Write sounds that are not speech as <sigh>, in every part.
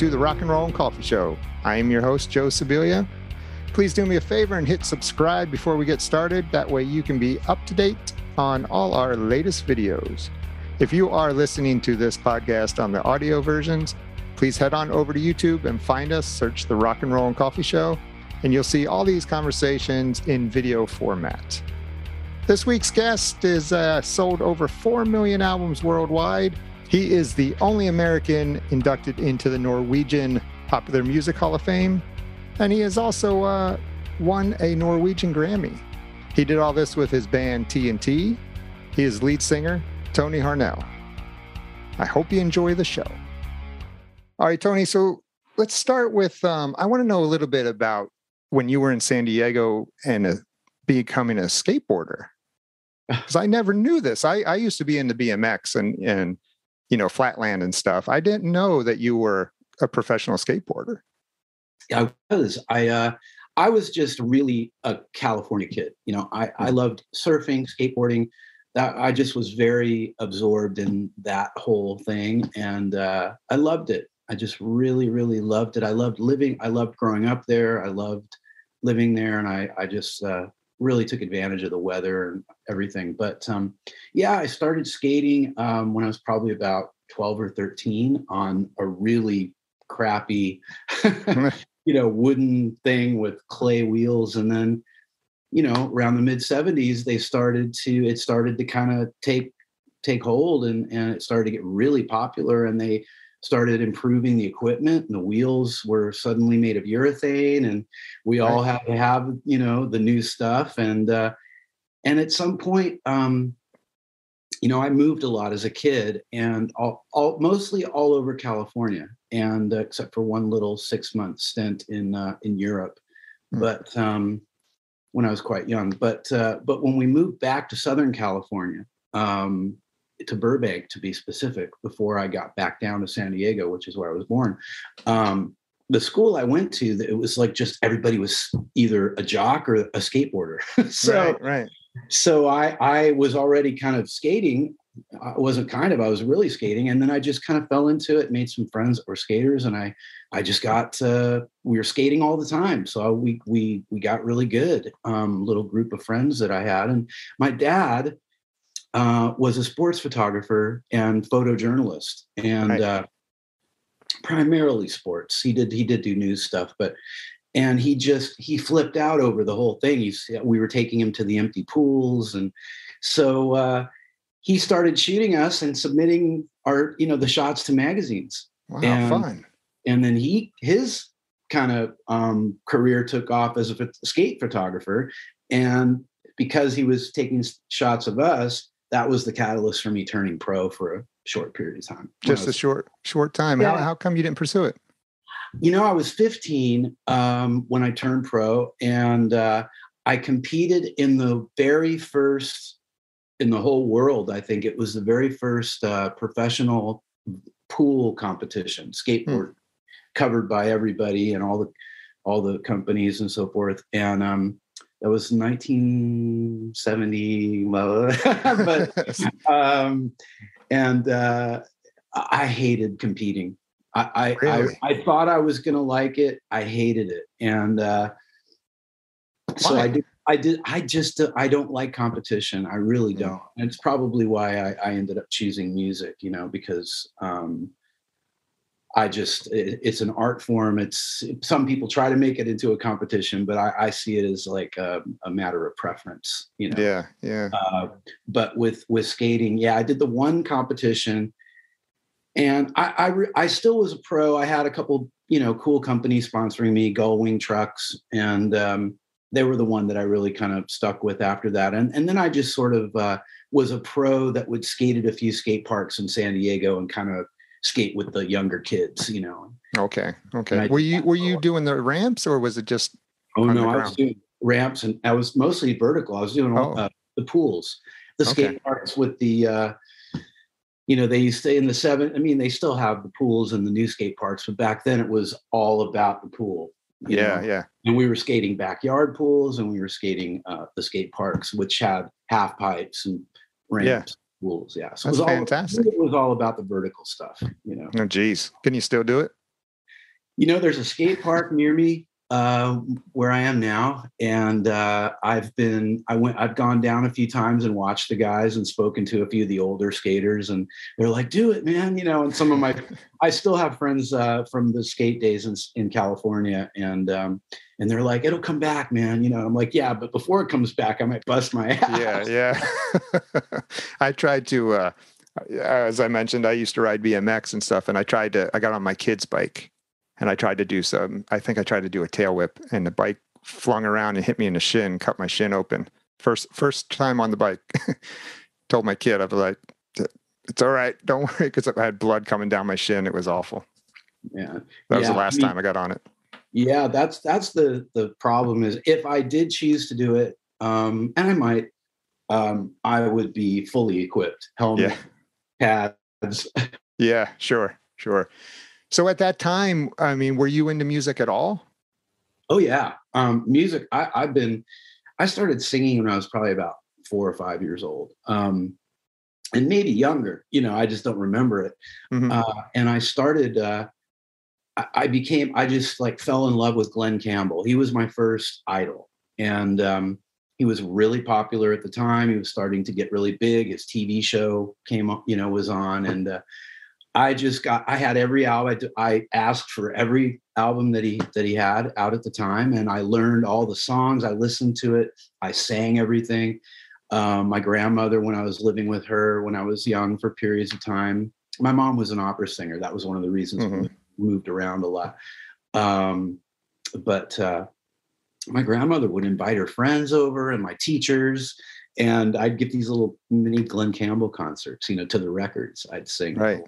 to the Rock and Roll and Coffee Show. I am your host, Joe Sibilia. Please do me a favor and hit subscribe before we get started. That way you can be up to date on all our latest videos. If you are listening to this podcast on the audio versions, please head on over to YouTube and find us, search the Rock and Roll and Coffee Show, and you'll see all these conversations in video format. This week's guest is uh, sold over 4 million albums worldwide. He is the only American inducted into the Norwegian Popular Music Hall of Fame, and he has also uh, won a Norwegian Grammy. He did all this with his band TNT. He is lead singer Tony Harnell. I hope you enjoy the show. All right, Tony. So let's start with um, I want to know a little bit about when you were in San Diego and uh, becoming a skateboarder. <laughs> Because I never knew this. I, I used to be into BMX and, and, you know, flatland and stuff. I didn't know that you were a professional skateboarder. I was. I uh, I was just really a California kid. You know, I, I mm. loved surfing, skateboarding. That I just was very absorbed in that whole thing, and uh, I loved it. I just really, really loved it. I loved living. I loved growing up there. I loved living there, and I I just uh, really took advantage of the weather and everything. But um, yeah, I started skating um, when I was probably about 12 or 13 on a really crappy <laughs> you know wooden thing with clay wheels and then you know around the mid 70s they started to it started to kind of take take hold and and it started to get really popular and they started improving the equipment and the wheels were suddenly made of urethane and we all had to have you know the new stuff and uh and at some point um you know, I moved a lot as a kid and all, all mostly all over California, and uh, except for one little six month stint in uh, in Europe. Mm. But um, when I was quite young, but uh, but when we moved back to Southern California, um, to Burbank to be specific, before I got back down to San Diego, which is where I was born. Um, the school I went to, it was like just everybody was either a jock or a skateboarder. <laughs> so right, right so I I was already kind of skating. I wasn't kind of, I was really skating. And then I just kind of fell into it, made some friends that were skaters. And I, I just got, uh, we were skating all the time. So we, we, we got really good, um, little group of friends that I had. And my dad, uh, was a sports photographer and photojournalist and, right. uh, primarily sports. He did, he did do news stuff, but and he just he flipped out over the whole thing he's we were taking him to the empty pools and so uh, he started shooting us and submitting our you know the shots to magazines wow and, fun and then he his kind of um, career took off as a skate photographer and because he was taking shots of us that was the catalyst for me turning pro for a short period of time just was, a short short time yeah. how, how come you didn't pursue it you know, I was 15 um, when I turned pro, and uh, I competed in the very first in the whole world. I think it was the very first uh, professional pool competition, hmm. skateboard, hmm. covered by everybody and all the all the companies and so forth. And um, that was 1970, <laughs> <laughs> but um, and uh, I hated competing. I I, really? I, I, thought I was gonna like it. I hated it, and uh, so I did. I did. I just uh, I don't like competition. I really mm. don't. And it's probably why I, I ended up choosing music. You know, because um, I just it, it's an art form. It's some people try to make it into a competition, but I, I see it as like a, a, matter of preference. You know. Yeah. Yeah. Uh, but with with skating, yeah, I did the one competition and I, I, re- I still was a pro. I had a couple, you know, cool companies sponsoring me, Gullwing Trucks, and um, they were the one that I really kind of stuck with after that. And and then I just sort of uh, was a pro that would skate at a few skate parks in San Diego and kind of skate with the younger kids, you know. Okay, okay. Were you were you doing the ramps or was it just? Oh no, I was doing ramps and I was mostly vertical. I was doing oh. uh, the pools, the skate parks with the. Uh, you know, they used to in the seven. I mean, they still have the pools and the new skate parks, but back then it was all about the pool. Yeah, know? yeah. And we were skating backyard pools, and we were skating uh, the skate parks, which had half pipes and ramps. Yeah. Pools, yeah. So That's it was fantastic. All, it was all about the vertical stuff, you know. Oh, geez, can you still do it? You know, there's a skate park near me uh, where I am now, and uh, I've been I went I've gone down a few times and watched the guys and spoken to a few of the older skaters, and they're like, "Do it, man!" You know. And some of my <laughs> I still have friends uh, from the skate days in, in California, and um, and they're like, "It'll come back, man." You know. I'm like, "Yeah, but before it comes back, I might bust my <laughs> ass." Yeah, yeah. <laughs> I tried to. Uh, as I mentioned, I used to ride BMX and stuff, and I tried to. I got on my kid's bike and I tried to do some. I think I tried to do a tail whip, and the bike flung around and hit me in the shin, cut my shin open. First first time on the bike. <laughs> Told my kid, I was like, "It's all right, don't <laughs> worry," because I had blood coming down my shin. It was awful. Yeah, that was yeah, the last I mean, time I got on it. Yeah, that's that's the the problem. Is if I did choose to do it, um, and I might, um, I would be fully equipped, helmet, yeah. pads. <laughs> yeah, sure, sure. So at that time, I mean, were you into music at all? Oh yeah, um, music. I, I've been. I started singing when I was probably about four or five years old, um, and maybe younger. You know, I just don't remember it. Mm-hmm. Uh, and I started. Uh, I, I became. I just like fell in love with Glen Campbell. He was my first idol, and um, he was really popular at the time. He was starting to get really big. His TV show came up, you know, was on, and uh, I just got I had every album I, asked for every album that he that he had out at the time and I learned all the songs I listened to it I sang everything. Um, my grandmother when I was living with her when I was young for periods of time my mom was an opera singer that was one of the reasons mm-hmm. we moved around a lot. Um, but uh, my grandmother would invite her friends over and my teachers and I'd get these little mini Glen Campbell concerts you know to the records. I'd sing right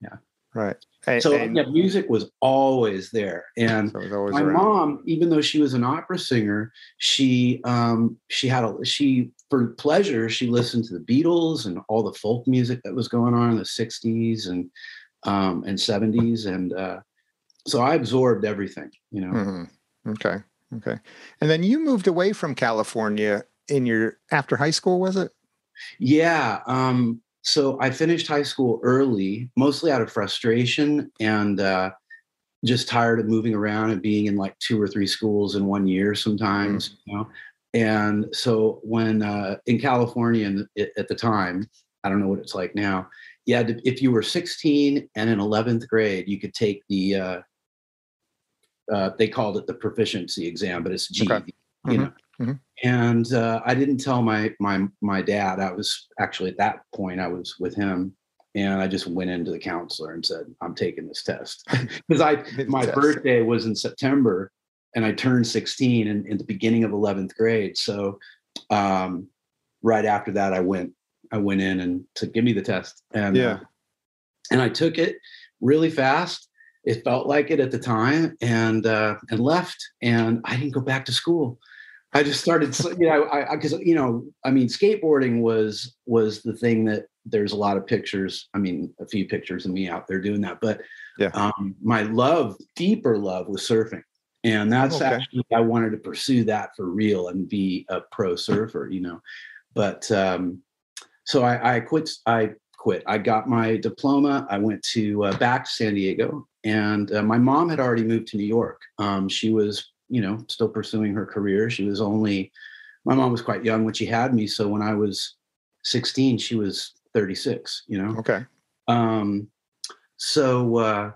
yeah. Right. And, so and, yeah, music was always there. And so always my around. mom, even though she was an opera singer, she um she had a she for pleasure, she listened to the Beatles and all the folk music that was going on in the 60s and um and 70s. And uh so I absorbed everything, you know. Mm-hmm. Okay. Okay. And then you moved away from California in your after high school, was it? Yeah. Um so I finished high school early, mostly out of frustration and uh, just tired of moving around and being in like two or three schools in one year sometimes, mm. you know. And so when uh, in California at the time, I don't know what it's like now. Yeah, if you were 16 and in 11th grade, you could take the uh, uh, they called it the proficiency exam, but it's GED. Okay. Mm-hmm. You know, Mm-hmm. And uh, I didn't tell my my my dad. I was actually at that point I was with him, and I just went into the counselor and said, "I'm taking this test," <laughs> because I my test. birthday was in September, and I turned 16 in, in the beginning of 11th grade. So um, right after that, I went I went in and to give me the test, and yeah, uh, and I took it really fast. It felt like it at the time, and uh, and left, and I didn't go back to school. I just started, you know, I because you know, I mean, skateboarding was was the thing that there's a lot of pictures. I mean, a few pictures of me out there doing that, but yeah, um, my love, deeper love, was surfing, and that's okay. actually I wanted to pursue that for real and be a pro surfer, you know. But um, so I, I quit. I quit. I got my diploma. I went to uh, back to San Diego, and uh, my mom had already moved to New York. Um, she was you know, still pursuing her career. She was only, my mom was quite young when she had me. So when I was 16, she was 36, you know? Okay. Um, so, uh,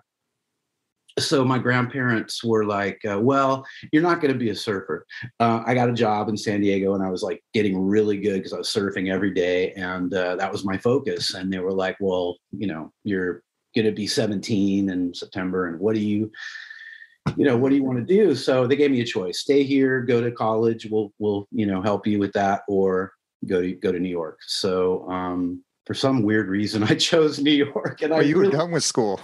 so my grandparents were like, uh, well, you're not going to be a surfer. Uh, I got a job in San Diego and I was like getting really good because I was surfing every day. And uh, that was my focus. And they were like, well, you know, you're going to be 17 in September. And what do you, you know, what do you want to do? So they gave me a choice: stay here, go to college. We'll we'll you know help you with that, or go to go to New York. So um, for some weird reason, <laughs> I chose New York. And I you were done with school.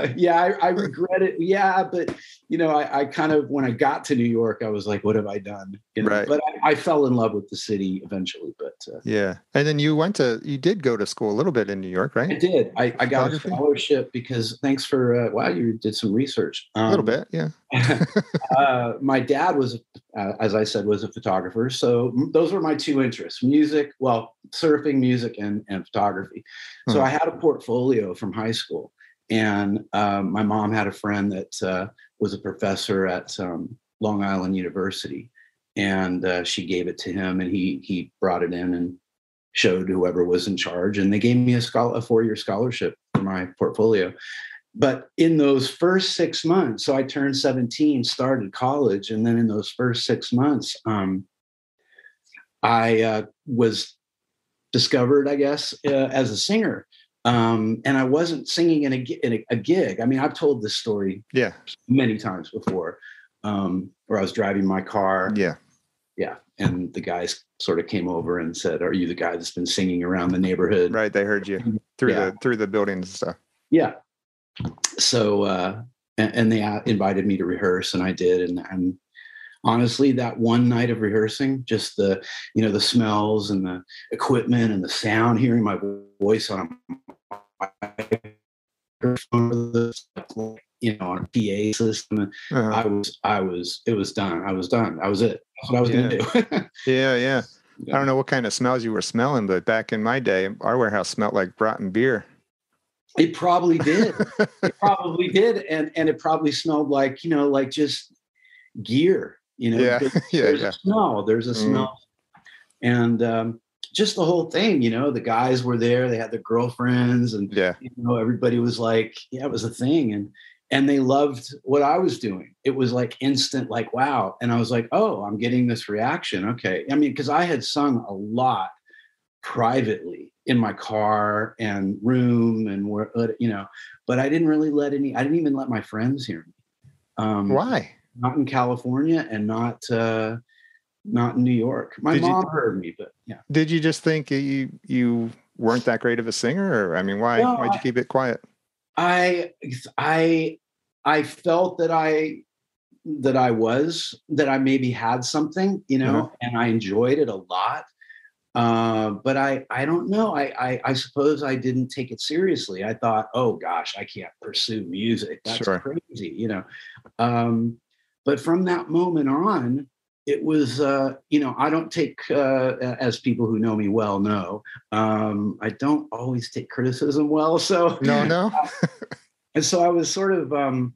<laughs> yeah, I, I, regret it. Yeah, but you know, I, I, kind of when I got to New York, I was like, "What have I done?" You know? Right. But I, I, fell in love with the city eventually. But uh, yeah, and then you went to you did go to school a little bit in New York, right? I did. I, I got a scholarship because thanks for uh, wow, you did some research. Um, a little bit, yeah. <laughs> uh, my dad was, uh, as I said, was a photographer. So those were my two interests: music, well, surfing, music, and and photography. So hmm. I had a portfolio from high school and um, my mom had a friend that uh, was a professor at um, Long Island University, and uh, she gave it to him, and he he brought it in and showed whoever was in charge, and they gave me a, scholar, a four year scholarship for my portfolio. But in those first six months, so I turned 17, started college, and then in those first six months, um, I uh, was discovered, I guess, uh, as a singer. Um, and I wasn't singing in a, in a, a, gig. I mean, I've told this story yeah many times before, um, where I was driving my car. Yeah, yeah, and the guys sort of came over and said, "Are you the guy that's been singing around the neighborhood?" Right, they heard you through yeah. the through the buildings and stuff. Yeah. So, uh, and, and they invited me to rehearse, and I did, and and honestly that one night of rehearsing just the you know the smells and the equipment and the sound hearing my voice on you know on a pa system uh-huh. i was i was it was done. I was done. I was it. That's what i was yeah. gonna do. Yeah, <laughs> yeah. Yeah i don't know what kind of smells you were smelling but back in my day our warehouse smelled like rotten beer. It probably did. <laughs> It probably did and and it probably smelled like you know like just gear you know, yeah, <laughs> yeah, there's yeah. a smell. There's a mm. smell, and um, just the whole thing. You know, the guys were there. They had their girlfriends, and yeah, you know, everybody was like, yeah, it was a thing, and and they loved what I was doing. It was like instant, like wow. And I was like, oh, I'm getting this reaction. Okay, I mean, because I had sung a lot privately in my car and room and where you know, but I didn't really let any. I didn't even let my friends hear me. Um, Why? Not in California and not uh, not in New York. My did mom you, heard me, but yeah. Did you just think you you weren't that great of a singer, or I mean, why no, why'd you keep it quiet? I I I felt that I that I was that I maybe had something, you know, mm-hmm. and I enjoyed it a lot. Uh, but I I don't know. I, I, I suppose I didn't take it seriously. I thought, oh gosh, I can't pursue music. That's sure. crazy, you know. Um, but from that moment on, it was, uh, you know, I don't take, uh, as people who know me well know, um, I don't always take criticism well. So, no, no. <laughs> and so I was sort of, um,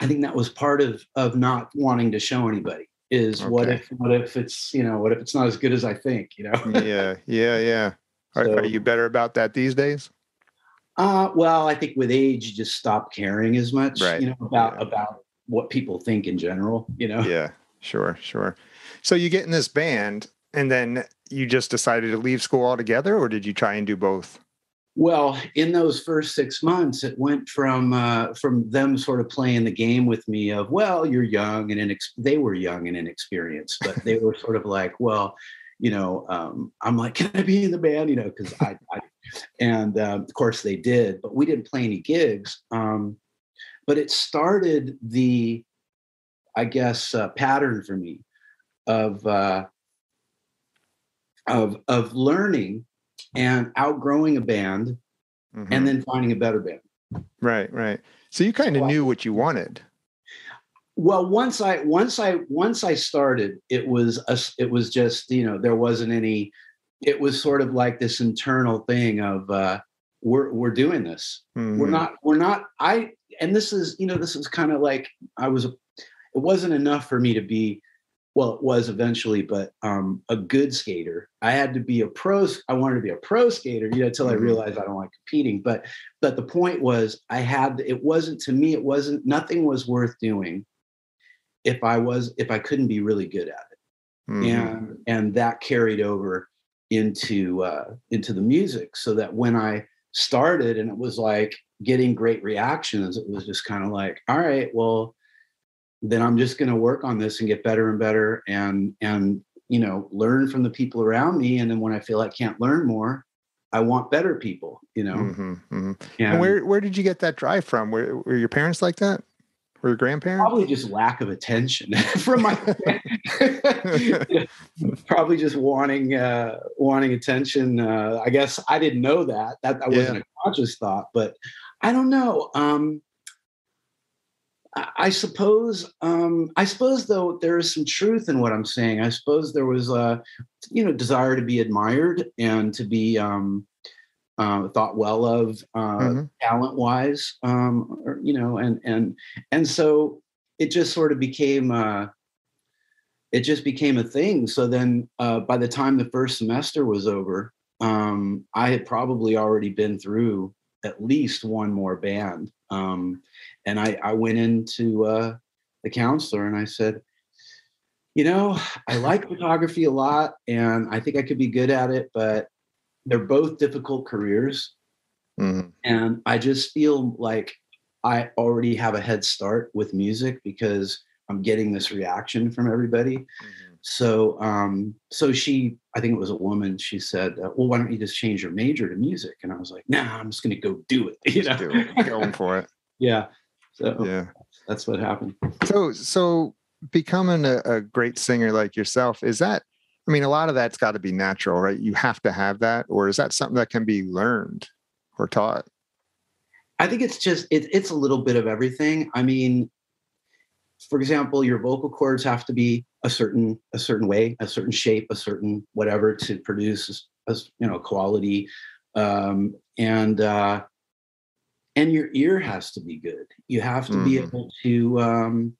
I think that was part of, of not wanting to show anybody is okay. what if, what if it's, you know, what if it's not as good as I think, you know? yeah. Yeah. Yeah. Are, so, are you better about that these days? Uh, well, I think with age, you just stop caring as much, right. you know, about, yeah. about what people think in general, you know? Yeah, sure, sure. So you get in this band and then you just decided to leave school altogether or did you try and do both? Well, in those first six months, it went from uh, from them sort of playing the game with me of, well, you're young and inex- they were young and inexperienced, but they were sort of like, well, you know, um, I'm like, can I be in the band? You know, because I, I, and uh, of course they did, but we didn't play any gigs. Um, but it started the i guess uh, pattern for me of uh, of of learning and outgrowing a band mm-hmm. and then finding a better band right right so you kind of knew what you wanted well once i once i once i started it was a, it was just you know there wasn't any it was sort of like this internal thing of uh we're we're doing this mm-hmm. we're not we're not i and this is you know this is kind of like i was it wasn't enough for me to be well it was eventually but um a good skater i had to be a pro i wanted to be a pro skater you know until mm-hmm. i realized i don't like competing but but the point was i had it wasn't to me it wasn't nothing was worth doing if i was if i couldn't be really good at it mm-hmm. and and that carried over into uh into the music so that when i started and it was like getting great reactions, it was just kind of like, all right, well, then I'm just going to work on this and get better and better and and you know learn from the people around me. And then when I feel I can't learn more, I want better people. You know. Mm-hmm, mm-hmm. And, and, where where did you get that drive from? Were, were your parents like that? Were your grandparents? Probably just lack of attention <laughs> from my. <laughs> probably just wanting uh, wanting attention. Uh, I guess I didn't know that. That that wasn't a conscious thought, but I don't know. Um, I suppose. Um, I suppose though there is some truth in what I'm saying. I suppose there was a, you know, desire to be admired and to be, um, uh, thought well of uh, Mm-hmm. talent wise, um, or, you know, and and and so it just sort of became uh, it just became a thing. So then, uh, by the time the first semester was over, um, I had probably already been through at least one more band, um, and I, I went into uh, the counselor and I said, you know, I like photography a lot, and I think I could be good at it, but they're both difficult careers Mhm. and i just feel like i already have a head start with music because i'm getting this reaction from everybody so um so she i think it was a woman she said uh, well why don't you just change your major to music and i was like nah i'm just gonna go do it <laughs> you know do it. Going for it. <laughs> yeah so Yeah. that's what happened So, so becoming a, a great singer like yourself, is that, I mean, a lot of that's got to be natural, right? You have to have that, or is that something that can be learned or taught? I think it's just it, it's a little bit of everything. I mean, for example, your vocal cords have to be a certain a certain way, a certain shape, a certain whatever to produce a you know quality, um, and uh, and your ear has to be good. You have to be Mhm. able to um,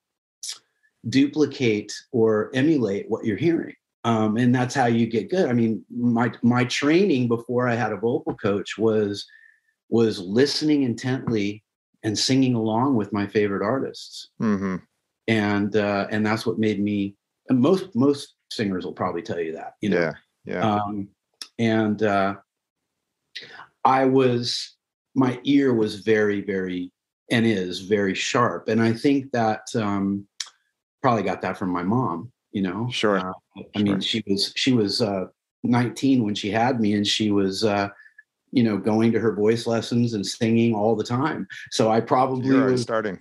duplicate or emulate what you're hearing. Um, and that's how you get good. I mean, my my training before I had a vocal coach was was listening intently and singing along with my favorite artists hmm and uh and that's what made me most most singers will probably tell you that you know Yeah. Yeah. um and uh i was my ear was very very and is very sharp and i think that um probably got that from my mom you know Sure. Uh, i mean she was she was uh 19 when she had me and she was uh you know going to her voice lessons and singing all the time so i probably was starting.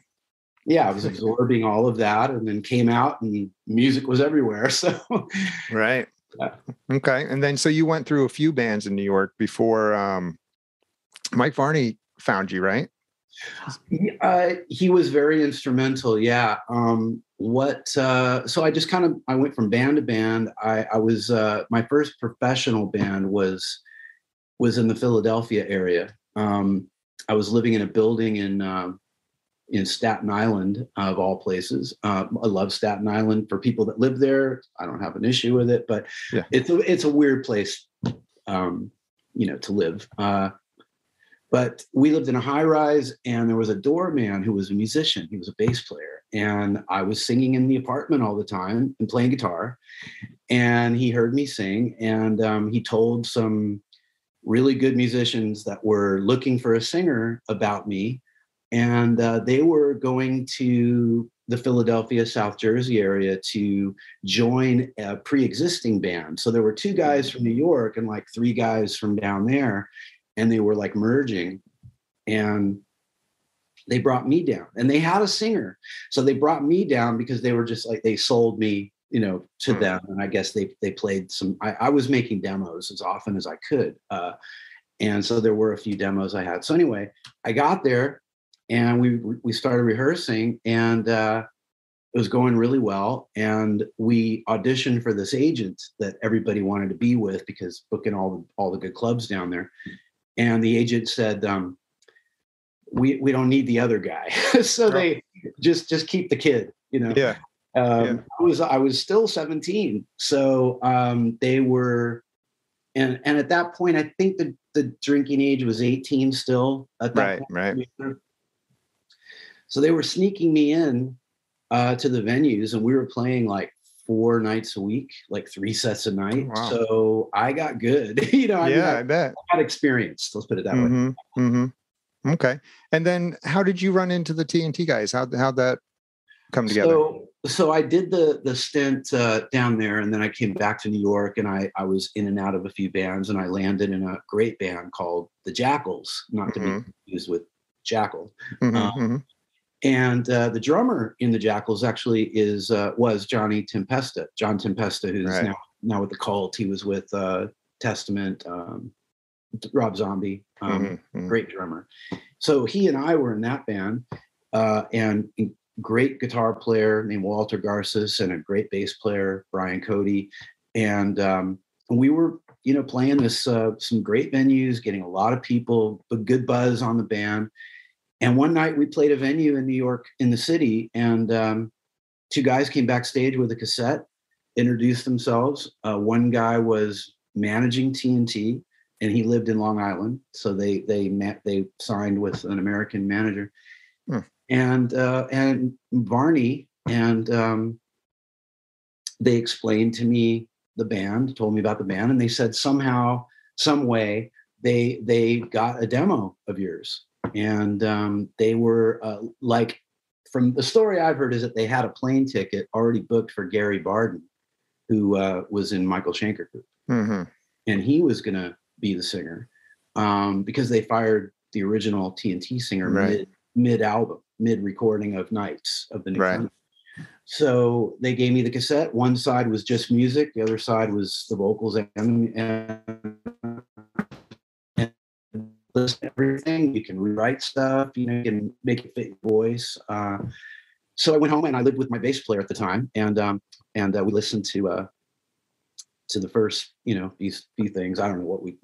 Yeah i was absorbing all of that and then came out and music was everywhere <laughs> so Right. Yeah. Okay. And then, so you went through a few bands in New York before um, Mike Varney found you, right? Uh, he was very instrumental. Yeah. Um, what? Uh, so I just kind of I went from band to band. I, I was uh, my first professional band was was in the Philadelphia area. Um, I was living in a building in um in Staten Island, of all places. Uh, I love Staten Island. For people that live there, I don't have an issue with it, but Yeah. it's a it's a weird place, um, you know, to live. Uh, but we lived in a high rise, and there was a doorman who was a musician. He was a bass player, and I was singing in the apartment all the time and playing guitar. And he heard me sing, and um, he told some really good musicians that were looking for a singer about me, and uh, they were going to the Philadelphia, South Jersey area to join a pre-existing band. So there were two guys from New York and like three guys from down there and they were like merging and they brought me down and they had a singer so they brought me down because they were just like they sold me you know to Hmm. them and i guess they they played some i, I was making demos as often as i could uh, and so there were a few demos i had so anyway i got there and we we started rehearsing and uh, it was going really well and we auditioned for this agent that everybody wanted to be with because booking all the all the good clubs down there and the agent said um, we we don't need the other guy <laughs> so they just just keep the kid you know Yeah. um, Yeah. I was I was still 17, so um, they were, and and at that point, I think the the drinking age was 18 still. At that Right. point. Right. So they were sneaking me in uh, to the venues, and we were playing like four nights a week, like three sets a night. Wow. So I got good. <laughs> you know, I, mean, yeah, I I bet. had experience. Let's put it that way. hmm hmm Okay. And then how did you run into the TNT guys? How how'd that come together? So, so I did the the stint uh, down there, and then I came back to New York, and I I was in and out of a few bands, and I landed in a great band called the Jackals, not to Mhm. be confused with Jackal. Mhm, uh, mhm. And uh, the drummer in the Jackals actually is uh, was Johnny Tempesta, John Tempesta, who's Right. now now with the Cult. He was with uh, Testament, um, Rob Zombie. Um, Mhm, mhm. great drummer. So he and I were in that band, uh, and great guitar player named Walter Garces and a great bass player Brian Cody, and um, we were you know, playing this uh, some great venues, getting a lot of people, a good buzz on the band. And one night we played a venue in New York in the city, and um, two guys came backstage with a cassette, introduced themselves. Uh, one guy was managing TNT, and he lived in Long Island, so they they met they signed with an American manager, hmm. and uh, and Varney and um, they explained to me the band, told me about the band, and they said somehow, some way, they they got a demo of yours, and um, they were uh, like, from the story I've heard is that they had a plane ticket already booked for Gary Barden, who uh, was in Michael Schenker Group, mm-hmm. and he was gonna be the singer um, because they fired the original TNT singer right. mid album, mid recording of Knights of the New right. So they gave me the cassette. One side was just music, the other side was the vocals and, and listen to everything. You can rewrite stuff, you know, you can make it fit your voice. Uh, so I went home and I lived with my bass player at the time, and um, and uh, we listened to uh, to the first, you know, these few things. I don't know what we,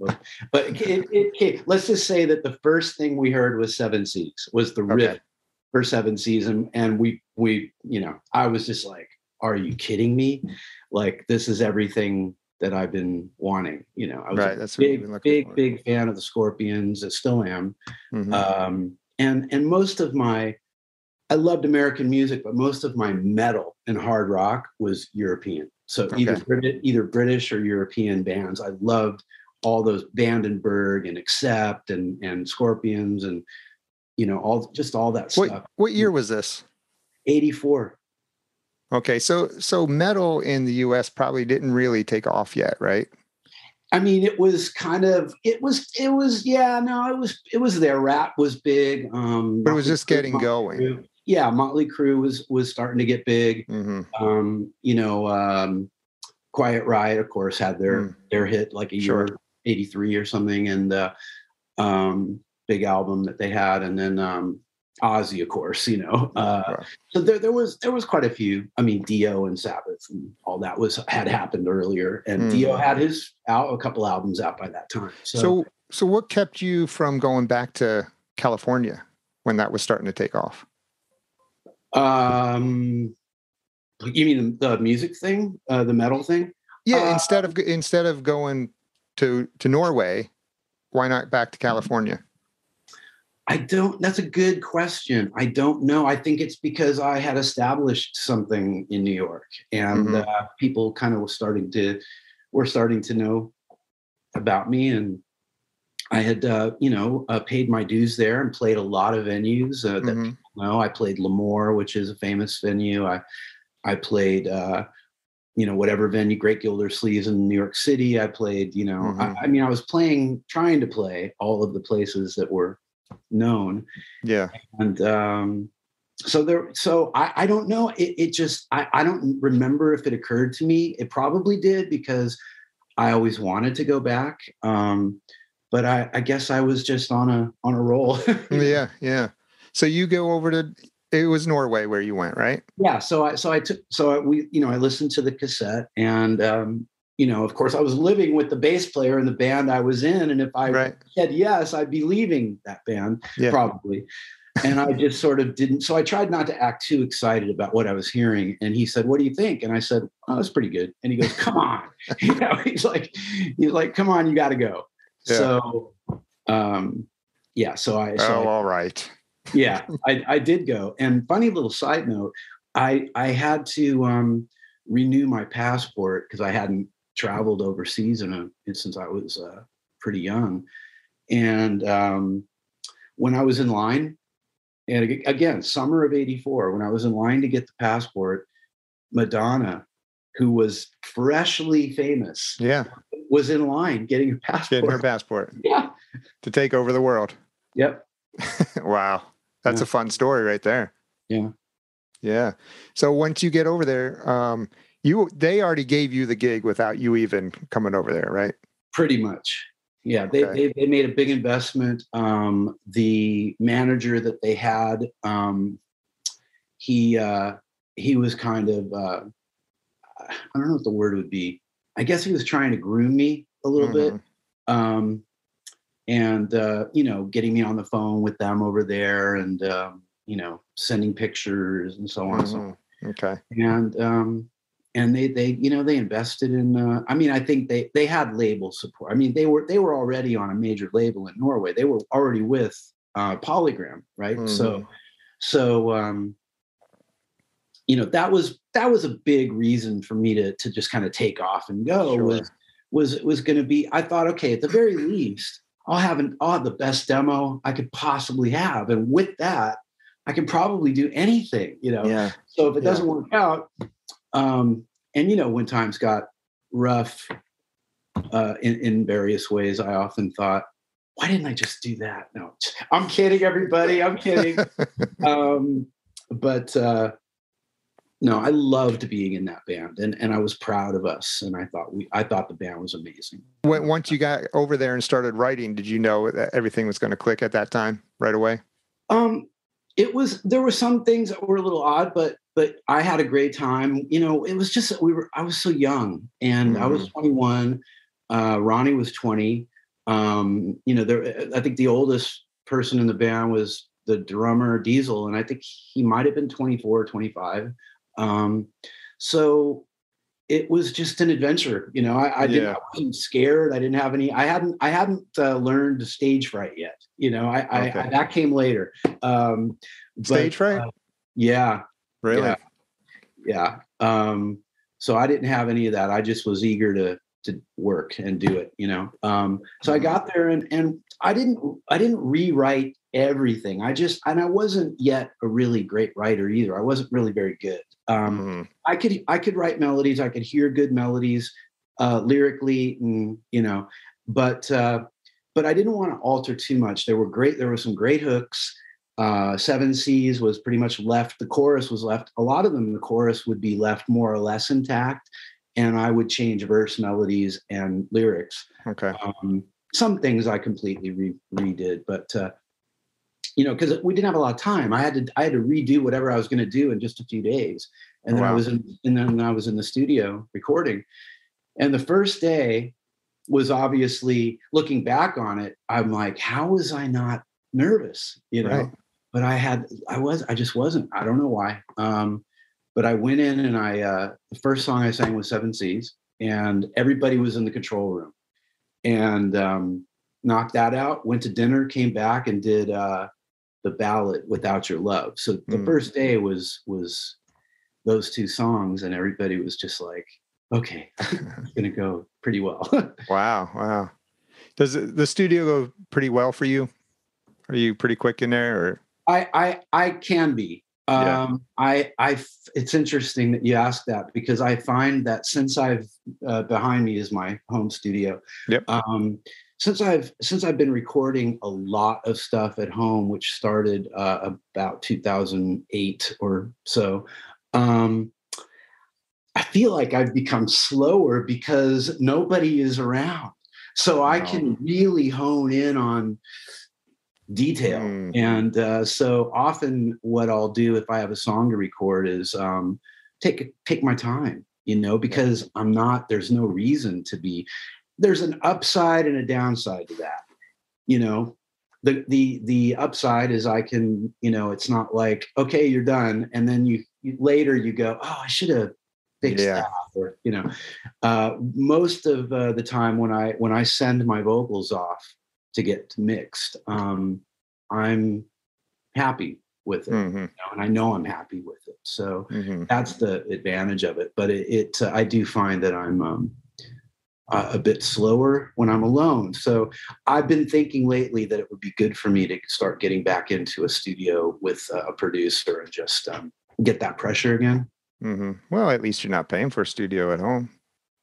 but it, it, it, let's just say that the first thing we heard was Seven Seas, was the riff for Seven Seas, and and we we you know I was just like, are you kidding me? Like this is everything that I've been wanting. You know, I was right, that's big big for. big fan of the Scorpions. I still am, mm-hmm. um, and and most of my I loved American music, but most of my metal and hard rock was European. So okay. either British, either British or European bands. I loved all those Vandenberg and Accept and and Scorpions and you know, all just all that what, stuff. What year was this? 84. Okay, so so metal in the US probably didn't really take off yet, right? I mean, it was kind of it was it was yeah, no, it was it was there. Rap was big. Um but it was just getting Motley going. Yeah, Motley Crue was was starting to get big. Mm-hmm. Um, you know, um Quiet Riot, of course, had their mm. their hit like a year sure. 83 or something. And the um big album that they had, and then um, Ozzy, of course, you know. Uh, So there, there was there was quite a few. I mean, Dio and Sabbath and all that was had happened earlier, and mm. Dio had his out a couple albums out by that time. So, so, so what kept you from going back to California when that was starting to take off? Um, you mean the music thing, uh, the metal thing? Yeah. Uh, instead of instead of going to to Norway, why not back to California? I don't, that's a good question. I don't know. I think it's because I had established something in New York and mm-hmm. uh, people kind of were starting to, were starting to know about me. And I had, uh, you know, uh, paid my dues there and played a lot of venues uh, that mm-hmm. people know. I played L'Amour, which is a famous venue. I, I played, uh, you know, whatever venue, Great Gildersleeves in New York City. I played, you know, mm-hmm. I, I mean, I was playing, trying to play all of the places that were known. Yeah. And um, so there, so I, I don't know. It, it just, I, I don't remember if it occurred to me. It probably did because I always wanted to go back. Um, but I, I guess I was just on a, on a roll. <laughs> yeah. Yeah. So you go over to, it was Norway where you went, right? Yeah. So I, so I took, so we, you know, I listened to the cassette and, um, you know, of course, I was living with the bass player in the band I was in, and if I right. said yes, I'd be leaving that band yeah. probably. and I just sort of didn't. So I tried not to act too excited about what I was hearing. And he said, "What do you think?" And I said, "Oh, that's pretty good." And he goes, "Come on," <laughs> <laughs> you know, he's like, he's like, "Come on, you got to go." Yeah. So, um, yeah. So I. So oh, I, all right. yeah, I, I did go. And funny little side note, I I had to um, renew my passport because I hadn't traveled overseas in a, since I was uh, pretty young. And um, when I was in line, and again, summer of 84, when I was in line to get the passport, Madonna, who was freshly famous, yeah, was in line getting her passport. Getting her passport. <laughs> Yeah. To take over the world. Yep. <laughs> wow. That's yeah. a fun story right there. Yeah. Yeah. So once you get over there, um, you they already gave you the gig without you even coming over there, right? Pretty much. Yeah, they, okay. they, they made a big investment. Um, the manager that they had, um, he uh, he was kind of uh, I don't know what the word would be. I guess he was trying to groom me a little mm-hmm. bit. Um, and uh, you know, getting me on the phone with them over there and um, you know, sending pictures and so on. Mm-hmm. So okay. And um, and they they you know they invested in uh, i mean i think they they had label support i mean they were they were already on a major label in norway they were already with uh, polygram right mm-hmm. so so um you know that was that was a big reason for me to to just kind of take off and go sure. was was was going to be i thought okay at the very least i'll have an i'll have the best demo i could possibly have and with that i can probably do anything you know yeah. so if it doesn't work out um, and you know, when times got rough uh, in in various ways, I often thought, why didn't I just do that? No, I'm kidding, everybody. I'm kidding. <laughs> um, but uh, no, I loved being in that band, and and I was proud of us, and I thought we, I thought the band was amazing. When, once you got over there and started writing, did you know that everything was going to click at that time right away? Um, it was there were some things that were a little odd, but but I had a great time. You know, it was just we were I was so young and mm-hmm. I was mm-hmm. 21. Uh, Ronni was 20. Um, you know, there I think the oldest person in the band was the drummer Diesel, and I think he might have been 24 or 25. Um, so it was just an adventure. You know, I, I didn't I wasn't scared. I didn't have any. I hadn't I hadn't uh, learned stage fright yet. You know, I, okay. I, I that came later. Um, stage fright. Uh, yeah, Really? Yeah. yeah. Um, so I didn't have any of that. I just was eager to to work and do it, you know. Um, so I mm-hmm. got there and and I didn't I didn't rewrite everything. I just and I wasn't yet a really great writer either. I wasn't really very good. Um, mm-hmm. I could I could write melodies. I could hear good melodies uh, lyrically, and you know, but uh, but I didn't want to alter too much. There were great. There were some great hooks uh, Seven Seas was pretty much left. The chorus was left. A lot of them, the chorus would be left more or less intact, and I would change verse melodies and lyrics. Okay. Um, some things I completely re- redid, but uh, you know, because we didn't have a lot of time. I had to I had to redo whatever I was going to do in just a few days, and then wow. I was in, and then I was in the studio recording. And the first day was obviously looking back on it. I'm like, how was I not nervous? You know. Right but I had I was I just wasn't. I don't know why. Um, but I went in and I uh, the first song I sang was Seven Seas, and everybody was in the control room, and um, knocked that out. Went to dinner, came back, and did uh, the ballad "Without Your Love." So the mm. first day was was those two songs, and everybody was just like, "Okay, <laughs> it's <laughs> gonna go pretty well." <laughs> wow, wow. Does the studio go pretty well for you? Are you pretty quick in there, or I I I can be. Yeah. Um, I I it's interesting that you ask that because I find that since I've uh, behind me is my home studio. Yep. Um, since I've since I've been recording a lot of stuff at home, which started uh, about 2008 or so. Um, I feel like I've become slower because nobody is around. So I can really hone in on detail. Mm. And uh, so often, what I'll do if I have a song to record is um, take take my time, you know, because I'm not. There's no reason to be. There's an upside and a downside to that, you know. The the the upside is I can, you know, it's not like okay, you're done, and then you, you later you go, oh, I should have fixed yeah. that, or you know. Uh, most of uh, the time when I when I send my vocals off to get mixed. Um, I'm happy with it, mm-hmm. you know, and I know I'm happy with it. So mm-hmm. that's the advantage of it. But it, it uh, I do find that I'm um, uh, a bit slower when I'm alone. So I've been thinking lately that it would be good for me to start getting back into a studio with uh, a producer and just um, get that pressure again. Mm-hmm. Well, at least you're not paying for a studio at home.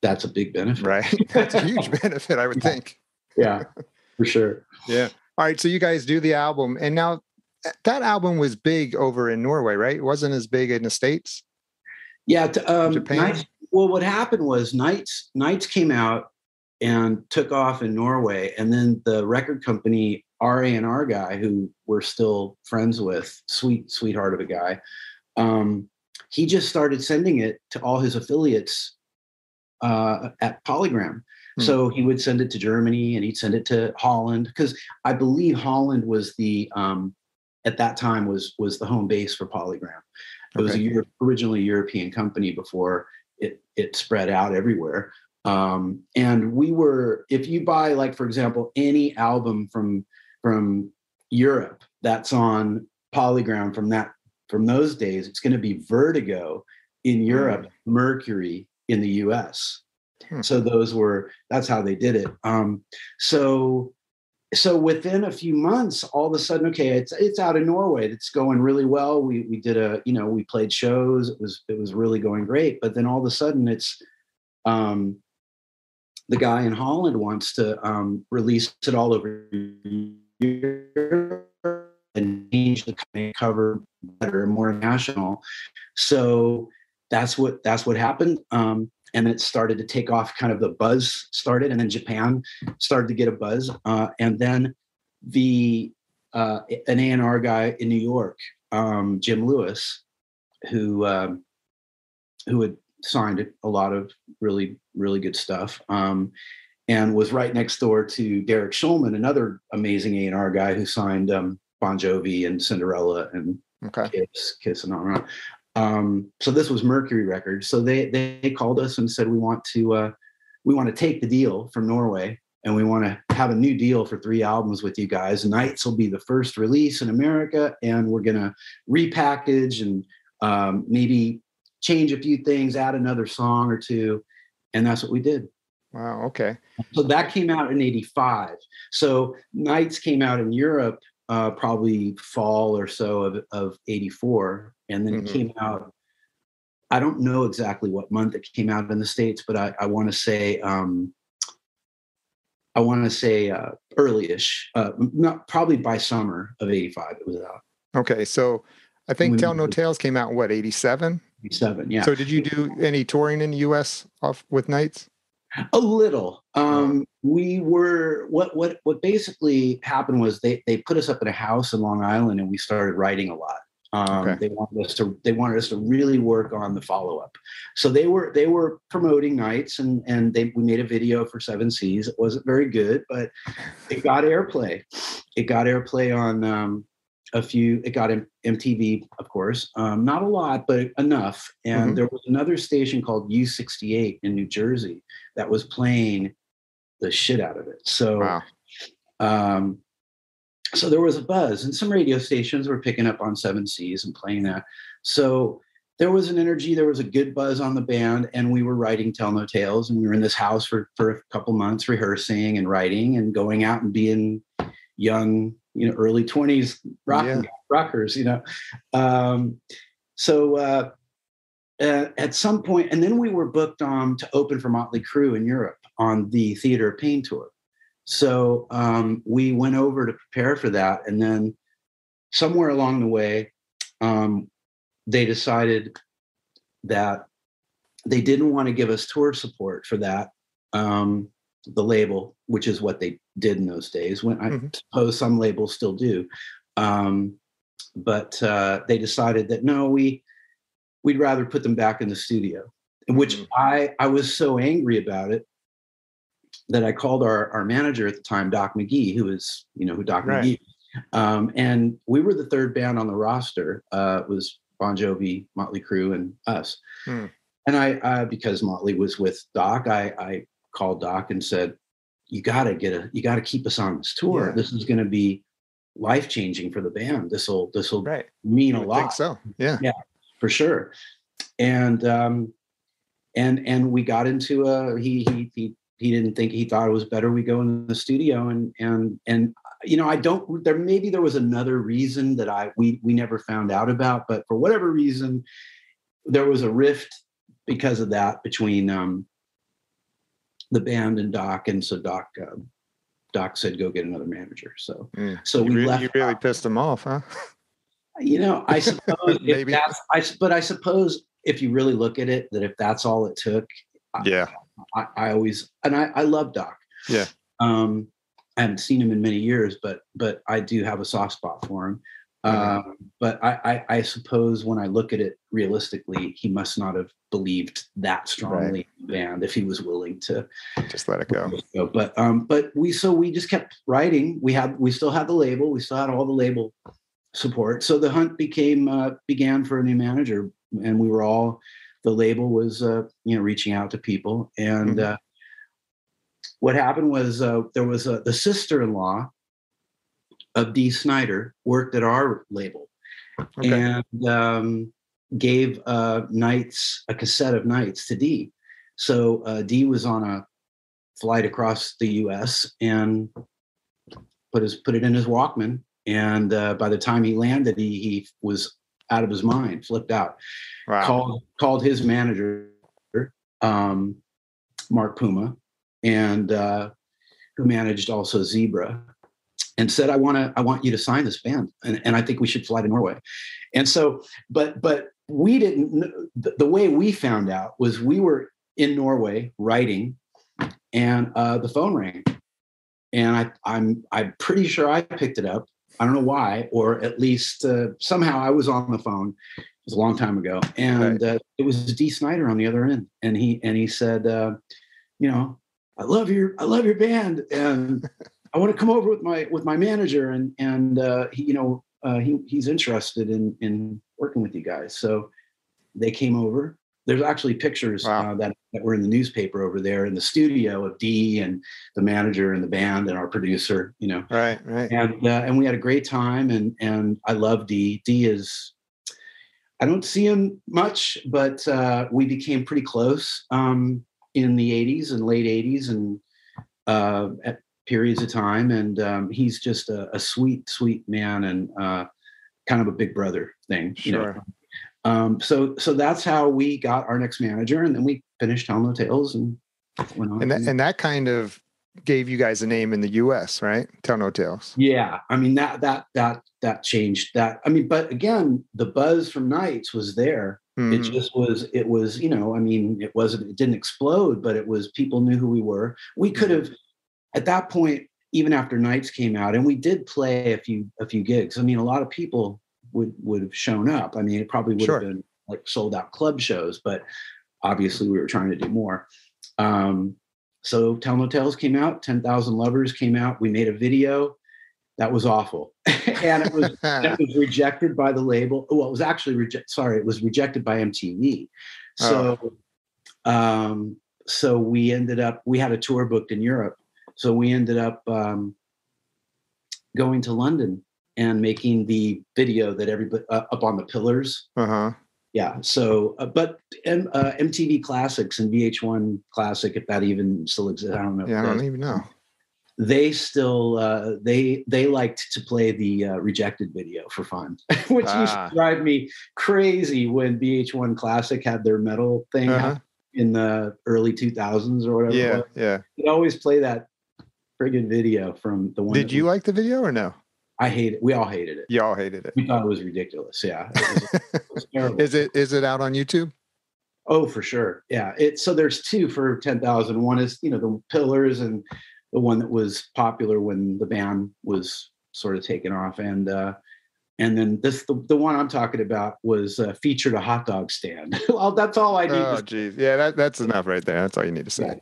That's a big benefit, right? <laughs> That's a huge <laughs> benefit, I would think. Yeah for sure. Yeah. All right. So you guys do the album, and now that album was big over in Norway, right? It wasn't as big in the states. Yeah. To, um, Japan. Knights, well, what happened was Knights Knights came out and took off in Norway, and then the record company R A and R guy, who we're still friends with, sweet sweetheart of a guy. Um, he just started sending it to all his affiliates uh, at Polygram. Hmm. So he would send it to Germany and he'd send it to Holland because I believe Holland was the um, at that time was was the home base for Polygram. It was a Okay. Euro- originally European company before it it spread out everywhere. Um, and we were, if you buy like for example any album from from Europe that's on Polygram from that from those days, it's going to be Vertigo in Europe, Mercury in the U.S. Hmm. So those were that's how they did it. Um, so so within a few months, all of a sudden, okay, it's it's out in Norway. It's going really well. We we did a you know we played shows. It was it was really going great. But then all of a sudden, it's um, the guy in Holland wants to um, release it all over Europe and change the cover better, more national. So that's what that's what happened. Um, and then it started to take off. Kind of the buzz started, and then Japan started to get a buzz. Uh, and then the uh, an A and R guy in New York, um, Jim Lewis, who um, who had signed a lot of really really good stuff. Um, and was right next door to Derek Shulman, another amazing A and R guy who signed um, Bon Jovi and Cinderella and Okay. Kiss, Kiss, and on and on. Um, so this was Mercury Records. So they they called us and said we want to uh, we want to take the deal from Norway and we want to have a new deal for three albums with you guys. Knights will be the first release in America, and we're gonna repackage and um, maybe change a few things, add another song or two, and that's what we did. Wow. Okay. So that came out in 85. So Knights came out in Europe uh, probably fall or so of, of 84. And then Mhm. it came out, I don't know exactly what month it came out in the States, but I, I want to say, um, I want to say uh, early-ish, uh, not probably by summer of 85 it was out. Okay. So I think Tell No Tales came out in what, 87? 87, yeah. So did you do any touring in the US off with Knights? A little. Um, we were what what what basically happened was they they put us up in a house in Long Island and we started writing a lot. Um, Okay. They wanted us to they wanted us to really work on the follow up. So they were they were promoting nights and and they we made a video for Seven Seas. It wasn't very good, but it <laughs> got airplay. It got airplay on um, a few. It got M- MTV, of course, um, not a lot, but enough. And Mhm. there was another station called U68 in New Jersey that was playing the shit out of it. So, Wow. um, so there was a buzz, and some radio stations were picking up on Seven Seas and playing that. So there was an energy, there was a good buzz on the band, and we were writing Tell No Tales, and we were in this house for for a couple months rehearsing and writing and going out and being young, you know, early twenties rock Yeah. rockers, you know. Um, so uh, uh, at some point, and then we were booked um, to open for Motley Crue in Europe on the Theater of Pain tour. So um, we went over to prepare for that, and then somewhere along the way, um, they decided that they didn't want to give us tour support for that. Um, the label, which is what they did in those days, when I Mhm. suppose some labels still do. Um, but uh, they decided that no, we we'd rather put them back in the studio, which Mhm. I I was so angry about it that I called our our manager at the time, Doc McGhee, who was you know who Doc Right. McGhee, um, and we were the third band on the roster. Uh, it was Bon Jovi, Motley Crue, and us. Hmm. And I, uh, because Motley was with Doc, I, I called Doc and said, "You got to get a, you got to keep us on this tour. Yeah. This is going to be life changing for the band. This will, this will Right. mean a lot think so. Yeah. Yeah, for sure. And um, and and we got into a he he he he didn't think he thought it was better we go in the studio and and and you know I don't there maybe there was another reason that I we we never found out about but for whatever reason there was a rift because of that between um, the band and Doc and so Doc um, Doc said go get another manager so Mm. so you, we really, left you really pissed him off, huh? you know, I suppose <laughs> Maybe. that's, I, but I suppose if you really look at it, that if that's all it took, Yeah. I, I always, and I, I love Doc. Yeah. Um, I haven't seen him in many years, but, but I do have a soft spot for him. Mhm. Um, but I, I, I suppose when I look at it realistically, he must not have believed that strongly in the band if he was willing to Just let it go. go. But um, but we so we just kept writing. We had we still had the label. We still had all the label support. So the hunt became uh, began for a new manager, and we were all the label was uh, you know reaching out to people. And Mhm. uh, what happened was uh, there was a, the sister-in-law of Dee Snider worked at our label Okay. and um, gave uh, Knights a cassette of Knights to Dee So uh, Dee was on a flight across the U.S. and put his put it in his Walkman. And uh, by the time he landed, he, he was out of his mind, flipped out. wow. Called called his manager, um, Mark Puma, and uh, who managed also Zebra, and said, "I want to, I want you to sign this band, and, and I think we should fly to Norway." And so, but but we didn't. the way we found out was we were in Norway writing, and uh, the phone rang, and I, I'm I'm pretty sure I picked it up. I don't know why, or at least uh, somehow I was on the phone. It was a long time ago, and uh, it was Dee Snider on the other end, and he and he said, uh, you know, I love your I love your band, and I want to come over with my with my manager, and and uh, he, you know, uh, he he's interested in in working with you guys. So they came over. There's actually pictures Wow. uh, that that were in the newspaper over there in the studio of Dee and the manager and the band and our producer. You know, Right, right. and uh, and we had a great time and and I love Dee. Dee is I don't see him much, but uh, we became pretty close um, in the '80s and late '80s and uh, at periods of time. And um, he's just a, a sweet, sweet man and uh, kind of a big brother thing. You know? Um, so so that's how we got our next manager, and then we finished Tell No Tales and went on. And that, and that kind of gave you guys a name in the U.S., right? Tell no tales. Yeah, I mean that that that that changed that. I mean, but again, the buzz from Knights was there. It Mhm. just was. It was you know. I mean, it wasn't. It didn't explode, but it was. People knew who we were. We could have, at that point, even after Knights came out, and we did play a few a few gigs. I mean, a lot of people would would have shown up. I mean, it probably would Sure. have been like sold out club shows, but obviously we were trying to do more. Um, so Tell No Tales came out. Ten Thousand Lovers came out. We made a video. That was awful, <laughs> and it was it was <laughs> rejected by the label. Well, it was actually rejected. Sorry, it was rejected by MTV. So, um, so we ended up. We had a tour booked in Europe, so we ended up um, going to London and making the video that everybody uh, up on the pillars. uh-huh. Yeah. So, uh, but M, uh, MTV Classics and VH1 Classic, if that even still exists, I don't know. Yeah, I don't even know. they still uh, they they liked to play the uh, rejected video for fun, <laughs> which used Ah. to drive me crazy when VH1 Classic had their metal thing Uh-huh. in the early 2000s or whatever. Yeah, yeah. They'd always play that friggin' video from the one. Did you we- like the video or no? I hate it. We all hated it. Y'all hated it. We thought it was ridiculous. Yeah, it was, it was. <laughs> Is it is it out on YouTube? Oh, for sure. Yeah. It so there's two for 10,000. One is, you know, the pillars and the one that was popular when the band was sort of taken off. And uh and then this the, the one I'm talking about was uh, featured a hot dog stand. <laughs> well, that's all I need. Oh, geez. Yeah, that, that's enough right there. That's all you need to say.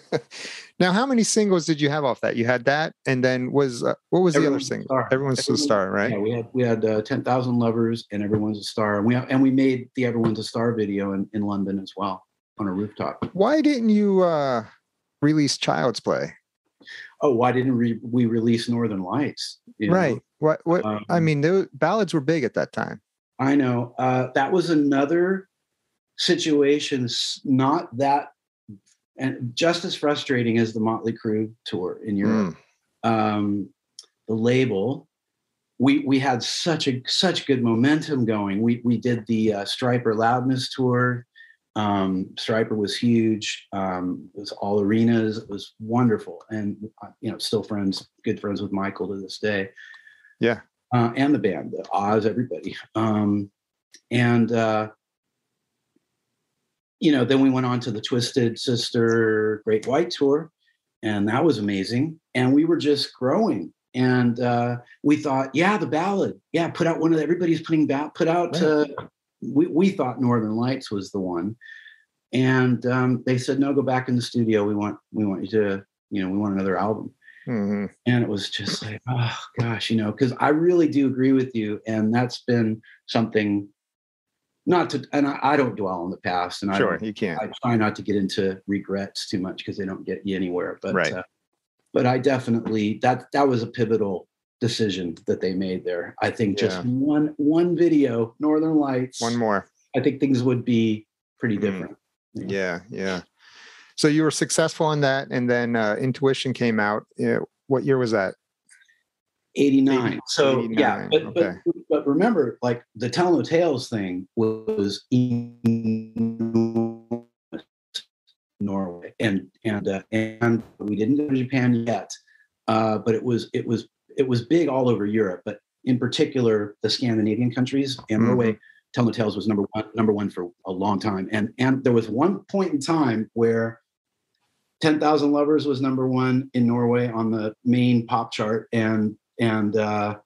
<laughs> now, how many singles did you have off that? You had that, and then was uh, what was the other single? Star. Everyone's a star, right? Yeah, we had we had uh, 10,000 lovers and everyone's a star. And we and we made the Everyone's a Star video in, in London as well on a rooftop. Why didn't you uh, release Child's Play? Oh, why didn't we, we release Northern Lights? You know? Right. What? What? I Um, mean, the ballads were big at that time. I know. Uh, that was another situation, not that, and just as frustrating as the Motley Crue tour in Europe. Mm. Um, the label, we we had such a such good momentum going. We we did the uh, Stryper Loudness tour. Um, Stryper was huge. Um, it was all arenas. It was wonderful, and uh, you know, still friends, good friends with Michael to this day Yeah. uh, and the band, the Oz, everybody. Um, and uh, you know, then we went on to the Twisted Sister Great White tour, and that was amazing. And we were just growing, and uh, we thought, yeah, the ballad, yeah, put out one of the, everybody's putting ba- put out uh, we, we thought Northern Lights was the one. And um, they said, no, go back in the studio. We want, we want you to, you know, we want another album. Hmm And it was just like, oh gosh, you know, because I really do agree with you. And that's been something not to, and I, I don't dwell on the past. And I, Sure, don't- you can't. I try not to get into regrets too much because they don't get you anywhere. But, Right. uh, but I definitely, that, that was a pivotal decision that they made there. I think just Yeah. one, one video, Northern Lights, One more. I think things would be pretty Mm. different. Yeah, yeah. So you were successful in that, and then uh, Intuition came out. Yeah, what year was that? 89. 80 so yeah, but, okay. but but remember, like the Tell No Tales thing was enormous in Norway, and and uh, and we didn't go to Japan yet, uh, but it was it was it was big all over Europe, but in particular the Scandinavian countries and Mhm. Norway. Tell No Tales was number one number one for a long time, and and there was one point in time where 10,000 Lovers was number one in Norway on the main pop chart, and and uh,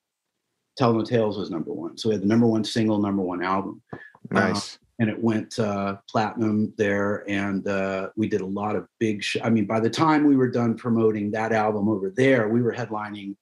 Tell No Tales was number one. So we had the number one single, number one album, Nice. and it went uh, platinum there. And uh, we did a lot of big. Sh- I mean, by the time we were done promoting that album over there, we were headlining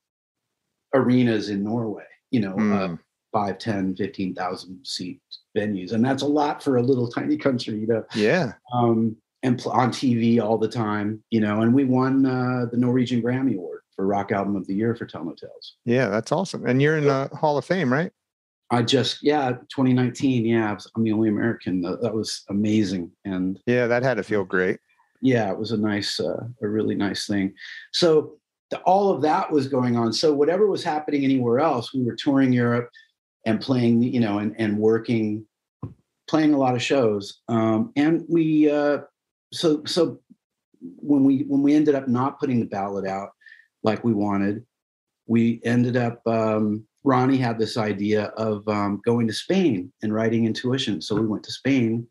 arenas in Norway. You know, uh, Mm, 5, 10, 15,000 seat venues, and that's a lot for a little <laughs> tiny country. You know, yeah. um, and pl- on TV all the time, you know, and we won uh, the Norwegian Grammy Award for Rock Album of the Year for Tell No Tales. Yeah, that's awesome. And you're in the Hall of Fame, right? I just, yeah, 2019, yeah, I was, I'm the only American. That, that was amazing. And Yeah, that had to feel great. yeah, it was a nice, uh, a really nice thing. So the, all of that was going on. So whatever was happening anywhere else, we were touring Europe and playing, you know, and, and working, playing a lot of shows. Um, and we, uh, so, so when we, when we ended up not putting the ballot out like we wanted, we ended up, um, Ronni had this idea of um, going to Spain and writing intuition. So we went to Spain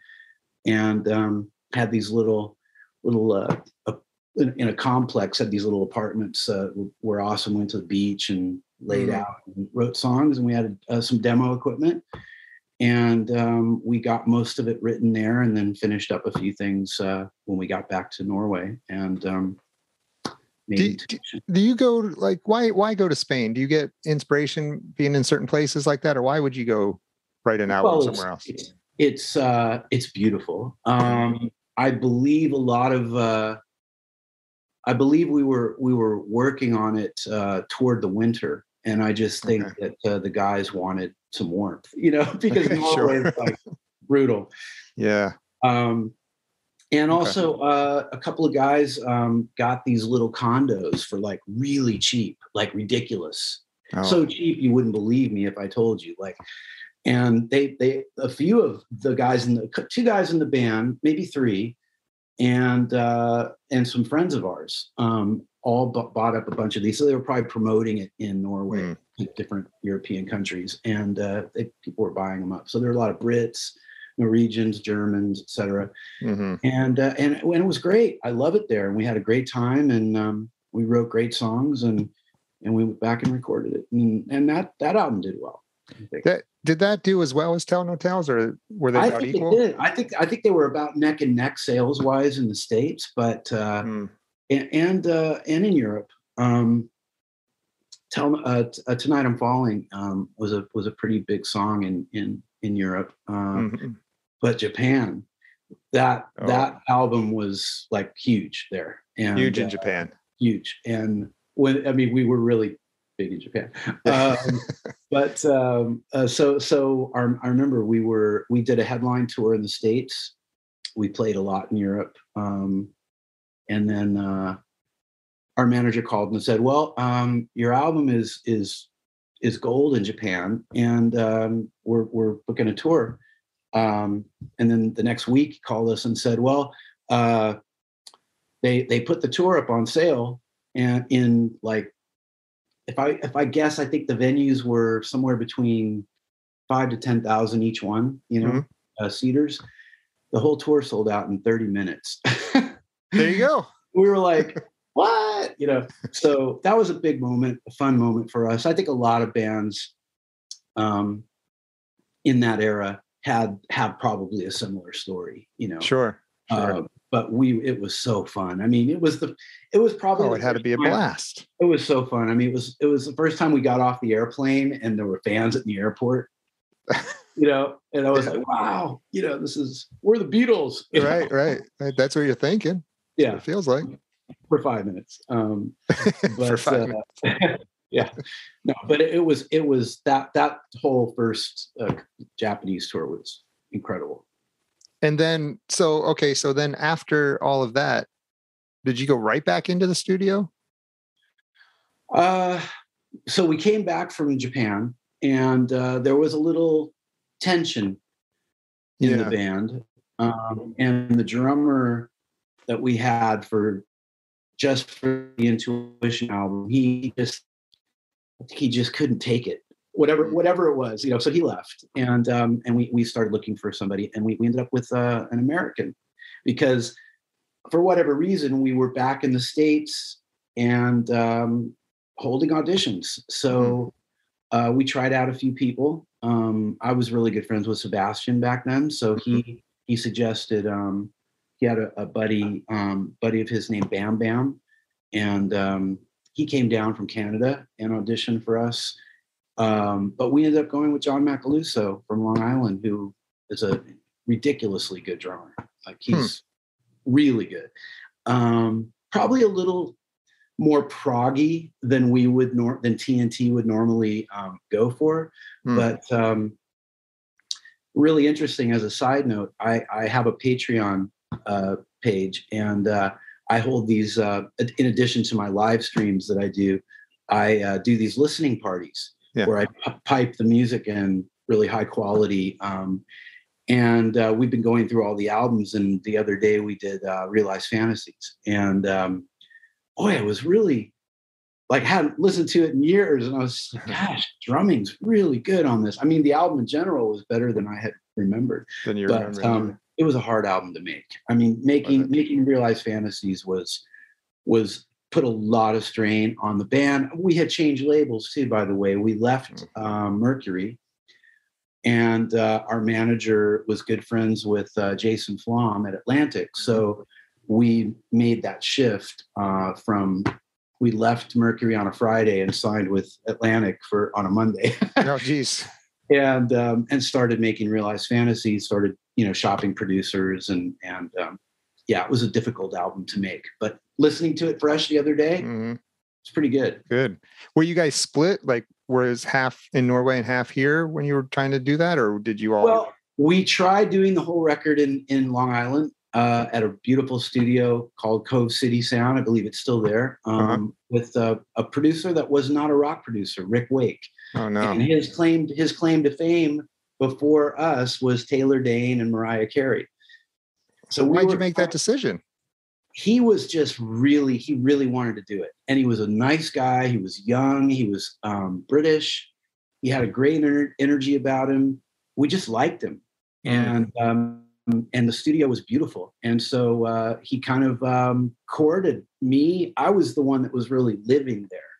and um, had these little, little, uh, a, in, in a complex, had these little apartments uh, where Awesome went to the beach and laid Mhm. out and wrote songs. And we had uh, some demo equipment. And um, we got most of it written there and then finished up a few things uh, when we got back to Norway. And um, Do- do- Do you go like why why go to Spain? Do you get inspiration being in certain places like that, or why would you go write an album Well, somewhere else? It's it's, uh, it's beautiful. Um, I believe a lot of. Uh, I believe we were we were working on it uh, toward the winter, and I just think that uh, the guys wanted some warmth, you know, <laughs> because Sure. Norway is like brutal. <laughs> Yeah. Um, and Okay. also, uh, a couple of guys um, got these little condos for like really cheap, like ridiculous Oh, so cheap you wouldn't believe me if I told you. Like, and they they a few of the guys in the two guys in the band, maybe three, and uh, and some friends of ours, um, all bought up a bunch of these. So they were probably promoting it in Norway, Mm. in different European countries, and uh, they, people were buying them up. So there were a lot of Brits. Norwegians, Germans, etc mhm. and uh, and and it was great. I love it there, and we had a great time, and um, we wrote great songs, and and we went back and recorded it, and and that that album did well. That did that do as well as Tell No Tales, or were they I about equal? I think I think they were about neck and neck sales wise in the states, but uh, Mm, and and, uh, and in Europe. Um, Tell uh, t- uh, tonight I'm falling um, was a was a pretty big song in in in Europe, um, mhm. but Japan, that Oh. that album was like huge there, and Huge in uh, Japan. huge. And when I mean, we were really big in Japan. <laughs> Um, but um, uh, so so our, I remember we were we did a headline tour in the states. We played a lot in Europe, um, and then uh, our manager called and said, "Well, um, your album is is is gold in Japan, and um, we're we're booking a tour." Um, and then the next week, he called us and said, "Well." Uh, they they put the tour up on sale and in like if I if I guess I think the venues were somewhere between five to ten thousand each one, you know, Mhm. uh, seaters. The whole tour sold out in 30 minutes. <laughs> There you go. <laughs> we were like, what? You know, so that was a big moment, a fun moment for us. I think a lot of bands um, in that era had have probably a similar story, you know. Sure. sure. Uh, but we it was so fun. I mean, it was the it was probably oh, it had to be a blast. It was so fun. I mean, it was it was the first time we got off the airplane and there were fans at the airport. <laughs> you know, and I was like, wow, you know, this is we're the Beatles. Right, <laughs> right, right. That's what you're thinking. Yeah, it feels like for five minutes. Um, <laughs> but, for five uh, minutes. <laughs> yeah, no, but it, it, was it was that that whole first uh, Japanese tour was incredible. And then, so okay, so then after all of that, did you go right back into the studio? Uh, so we came back from Japan, and uh, there was a little tension in yeah. the band, um, and the drummer that we had for just for the Intuition album, he just he just couldn't take it. Whatever mm. whatever it was, you know. So he left, and um, and we we started looking for somebody, and we we ended up with uh, an American because for whatever reason we were back in the states and um, holding auditions. So mm. uh, we tried out a few people. Um, I was really good friends with Sebastian back then, so he mm-hmm. he suggested um, he had a, a buddy um, buddy of his named Bam Bam, and um, he came down from Canada and auditioned for us. Um, but we ended up going with John Macaluso from Long Island, who is a ridiculously good drummer. Like hmm. he's hmm. really good. Um, probably a little more proggy than we would nor- than TNT would normally um, go for, hmm. but um, really interesting. As a side note, I, I have a Patreon uh, page, and uh, I hold these. Uh, in addition to my live streams that I do, I uh, do these listening parties yeah. where I p- pipe the music in really high quality. Um, and uh, we've been going through all the albums. And the other day we did uh, Realized Fantasies, and um, boy, it was really like hadn't listened to it in years, and I was gosh, drumming's really good on this. I mean, the album in general was better than I had remembered. Than you but, remember. Um, it was a hard album to make. I mean, making making Realized Fantasies was was put a lot of strain on the band. We had changed labels too, by the way. We left mm. um, Mercury, and uh, our manager was good friends with uh, Jason Flom at Atlantic. So mm-hmm. we made that shift uh, from we left Mercury on a Friday and signed with Atlantic for on a Monday. oh, geez. <laughs> And um, and started making Realized Fantasies. Started you know shopping producers and and um, yeah, it was a difficult album to make. But listening to it fresh the other day, mm-hmm. it's pretty good. Good. Were you guys split? Like, was half in Norway and half here when you were trying to do that, or did you all? Well, we tried doing the whole record in in Long Island uh, at a beautiful studio called Cove City Sound. I believe it's still there. Uh-huh. Um, uh-huh. With a, a, producer that was not a rock producer, Rick Wake. Oh no! And his claim his claim to fame before us was Taylor Dayne and Mariah Carey. So why'd were, you make that decision? He was just really, he really wanted to do it. And he was a nice guy. He was young. He was um, British. He had a great ener- energy about him. We just liked him. And, um, and the studio was beautiful. And so uh, he kind of um, courted me. I was the one that was really living there.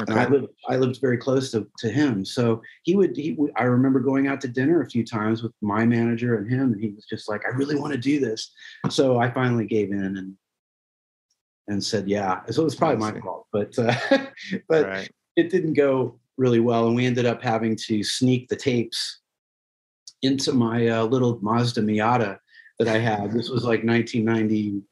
Okay. And I lived I lived very close to, to him. So he would he would, I remember going out to dinner a few times with my manager and him, and he was just like, I really want to do this. So I finally gave in and and said, yeah. So it was probably my fault, but uh, <laughs> but right. it didn't go really well, and we ended up having to sneak the tapes into my uh, little Mazda Miata that I had. This was like 1990,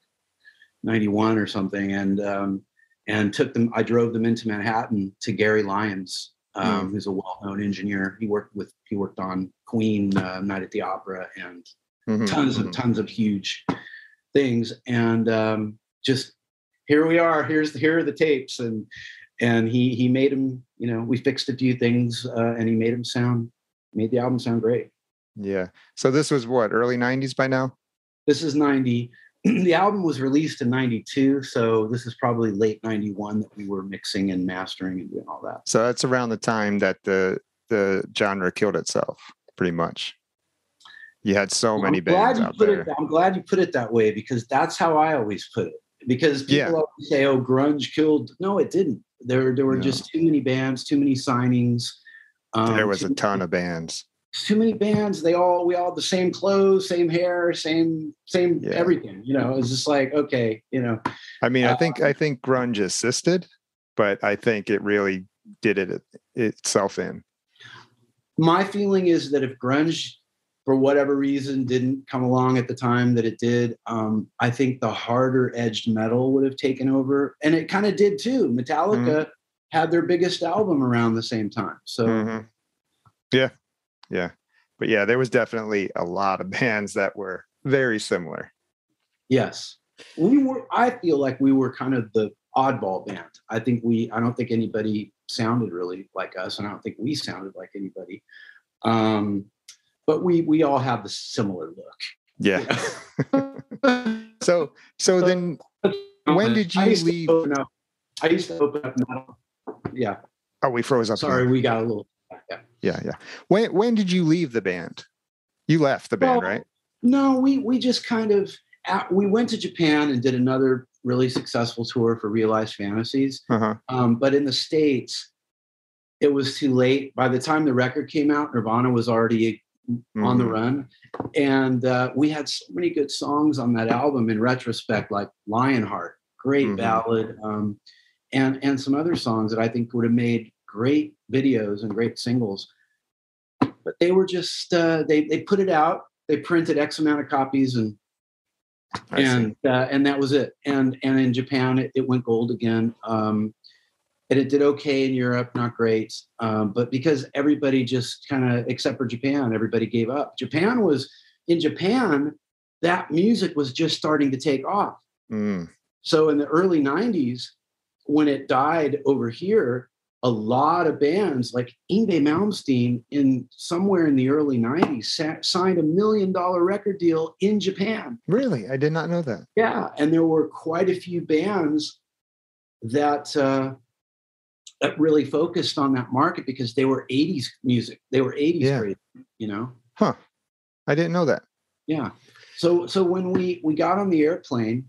91 or something, and um, and took them. I drove them into Manhattan to Gary Lyons, um, mm. who's a well-known engineer. He worked with he worked on Queen, uh, Night at the Opera, and mm-hmm. tons mm-hmm. of tons of huge things. And um, just here we are. Here's the, here are the tapes, and and he he made them. You know, we fixed a few things, uh, and he made them sound made the album sound great. Yeah. So this was what early '90s by now. This is '90. <clears throat> the album was released in 92 so this is probably late 91 that we were mixing and mastering and doing all that. So that's around the time that the the genre killed itself pretty much. You had so well, many bands out there it, i'm glad you put it that way because that's how i always put it. Because people yeah. always say oh grunge killed no it didn't. There there were no. just too many bands too many signings um, there was a ton of bands too many bands. They all we all have the same clothes, same hair, same same Yeah. everything. You know, it's just like okay, you know, I mean, I Uh, think I think grunge assisted, but I think it really did it itself in. my feeling is that if grunge for whatever reason didn't come along at the time that it did um, i think the harder edged metal would have taken over and it kind of did too metallica had their biggest album around the same time so Mhm. Yeah, yeah, but yeah, there was definitely a lot of <laughs> bands that were very similar. yes we were i feel like we were kind of the oddball band i think we i don't think anybody sounded really like us and i don't think we sounded like anybody um, but we we all have the similar look Yeah. <laughs> so so then When did you to leave? I used to open up metal. Yeah, oh we froze up. sorry, again. we got a little. Yeah. Yeah, yeah. When when did you leave the band? You left the band, Well, right? No, we we just kind of at, we went to Japan and did another really successful tour for Realized Fantasies. Uh-huh. Um, but in the states, it was too late. By the time the record came out, Nirvana was already on the Mhm. run, and uh, we had so many good songs on that album. In retrospect, like Lionheart, great Mhm. ballad, um, and and some other songs that I think would have made great videos and great singles. But they were just uh, they they put it out. They printed X amount of copies and I and uh, and that was it. And and in Japan, it, it went gold again. Um, and it did okay in Europe, not great. Um, but because everybody just kind of, except for Japan, everybody gave up. Japan was in Japan, that music was just starting to take off. Mm, So in the early '90s, when it died over here, a lot of bands like Yngwie Malmsteen in somewhere in the early '90s sa- signed a million dollar record deal in Japan. really? I did not know that. Yeah, and there were quite a few bands that uh, that really focused on that market because they were '80s music. They were '80s Yeah. crazy, you know. Huh. I didn't know that. Yeah. So so when we we got on the airplane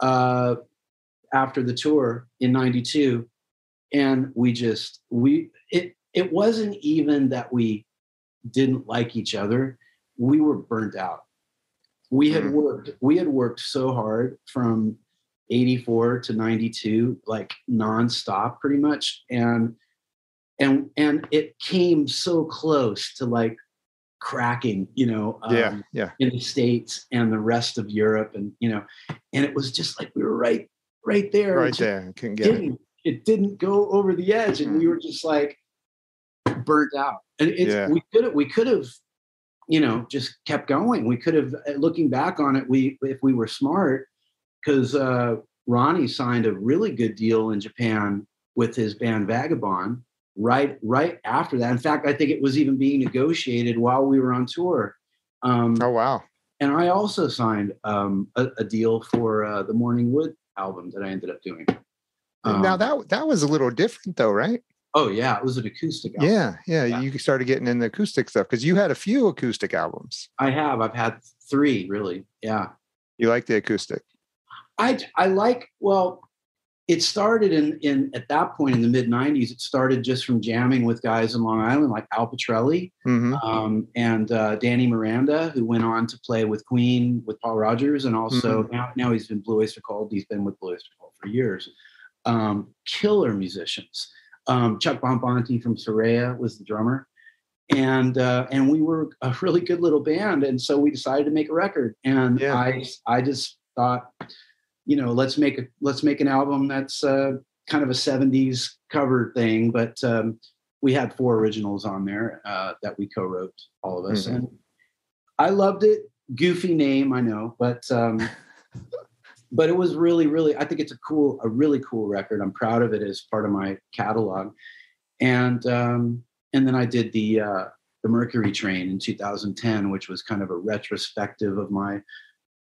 uh, after the tour in '92, and we just we it it wasn't even that we didn't like each other. We were burnt out. We had Mm. worked we had worked so hard from 84 to 92 like nonstop pretty much and and and it came so close to like cracking you know yeah, um, yeah. in the states and the rest of Europe, and you know, and it was just like we were right, right there. Right there. Couldn't get it. Didn't, it didn't go over the edge, and we were just like burnt out. And it's Yeah. we could have we could have, you know, just kept going. We could have, looking back on it, we if we were smart, because uh, Ronni signed a really good deal in Japan with his band Vagabond. Right, right after that. In fact, I think it was even being negotiated while we were on tour. Um, Oh wow. and I also signed um, a, a deal for uh, the Morning Wood album that I ended up doing. Now Um, that that was a little different though, right? oh yeah, it was an acoustic album. Yeah, yeah. Yeah. You started getting in the acoustic stuff because you had a few acoustic albums. I have. I've had three really. Yeah, You like the acoustic. I I like. Well, it started in in at that point in the mid '90s. It started just from jamming with guys in Long Island like Al Pitrelli hmm um, and uh, Danny Miranda, who went on to play with Queen with Paul Rodgers, and also now now he's been Blue Oyster Cult. He's been with Blue Oyster Cult for years. Um, killer musicians. Um, Chuck Bonfante from Saraya was the drummer, and uh, and we were a really good little band, and so we decided to make a record. And Yeah. I I just thought, you know, let's make a let's make an album that's uh, kind of a '70s cover thing, but um, we had four originals on there uh, that we co-wrote all of us Mhm. and i loved it goofy name i know but um, <laughs> but it was really really i think it's a cool a really cool record i'm proud of it as part of my catalog and um, and then i did the uh, the mercury train in 2010 which was kind of a retrospective of my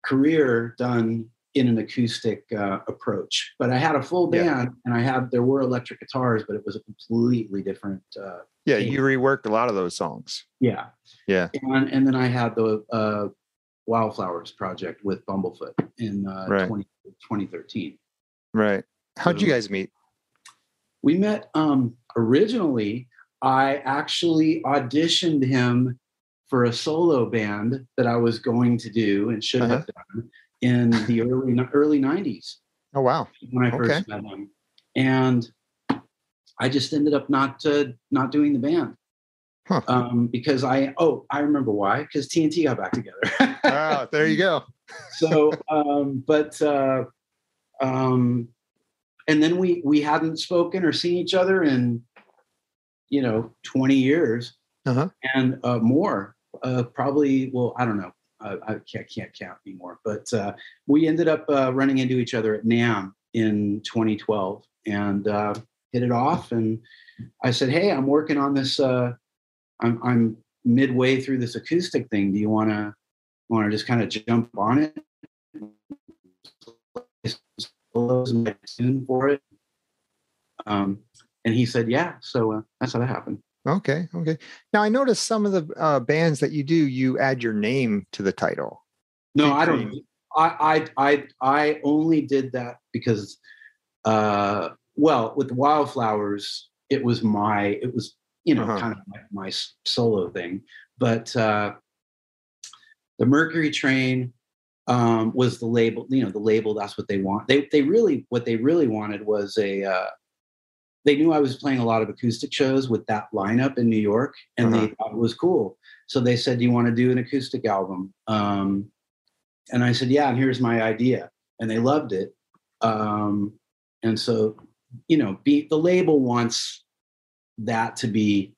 career done in an acoustic uh, approach but i had a full Yeah. band and i had there were electric guitars but it was a completely different uh, Yeah, you reworked a lot of those songs. yeah Yeah. and, and then I had the uh, Wildflowers project with Bumblefoot in uh, Right. 20, 2013. Right. How'd you Mhm. guys meet? We met um, originally. I actually auditioned him for a solo band that I was going to do and should uh-huh. have done in the early early 90s. Oh wow. When I first okay. met him. And I just ended up not uh, not doing the band. Huh. Um, because I oh I remember why because TNT got back together. <laughs> oh, there you go. so, um, but uh, um, and then we we hadn't spoken or seen each other in you know 20 years uh-huh. and uh, more. Uh, probably well I don't know. Uh, I can't, can't count anymore. But uh, we ended up uh, running into each other at NAMM in 2012 and uh, hit it off. And I said, "Hey, I'm working on this. Uh, I'm, I'm midway through this acoustic thing. Do you want to want to just kind of jump on it? Tune for it." Um, and he said, "Yeah." So uh, that's how that happened. Okay. Okay. Now I noticed some of the uh, bands that you do, you add your name to the title. No, I don't. I I I I only did that because, uh, well, with Wildflowers, it was my it was you know uh-huh. kind of my, my, solo thing, but uh, the Mercury Train um, was the label. You know, the label. That's what they want. They they really what they really wanted was a uh, they knew I was playing a lot of acoustic shows with that lineup in New York, and uh-huh. they thought it was cool. So they said, "Do you want to do an acoustic album?" Um, and I said, "Yeah." And here's my idea, and they loved it. Um, and so, you know, be, the label wants that to be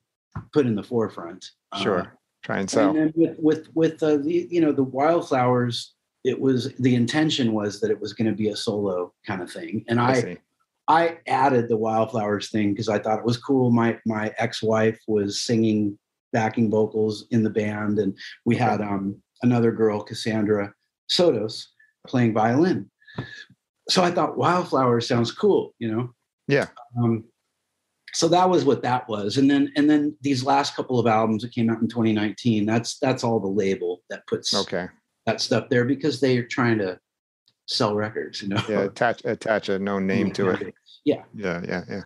put in the forefront. Sure, uh, try and sell. And with with with uh, the you know the wildflowers, it was the intention was that it was going to be a solo kind of thing, and I, I I added the wildflowers thing because I thought it was cool. My my ex-wife was singing backing vocals in the band, and we had um, another girl, Cassandra Sotos, playing violin. So I thought wildflowers sounds cool, you know. Yeah. Um, so that was what that was, and then and then these last couple of albums that came out in 2019. That's that's all the label that puts okay that stuff there because they are trying to sell records, you know. Yeah, attach attach a known <laughs> name to it. Yeah. Yeah, yeah, yeah.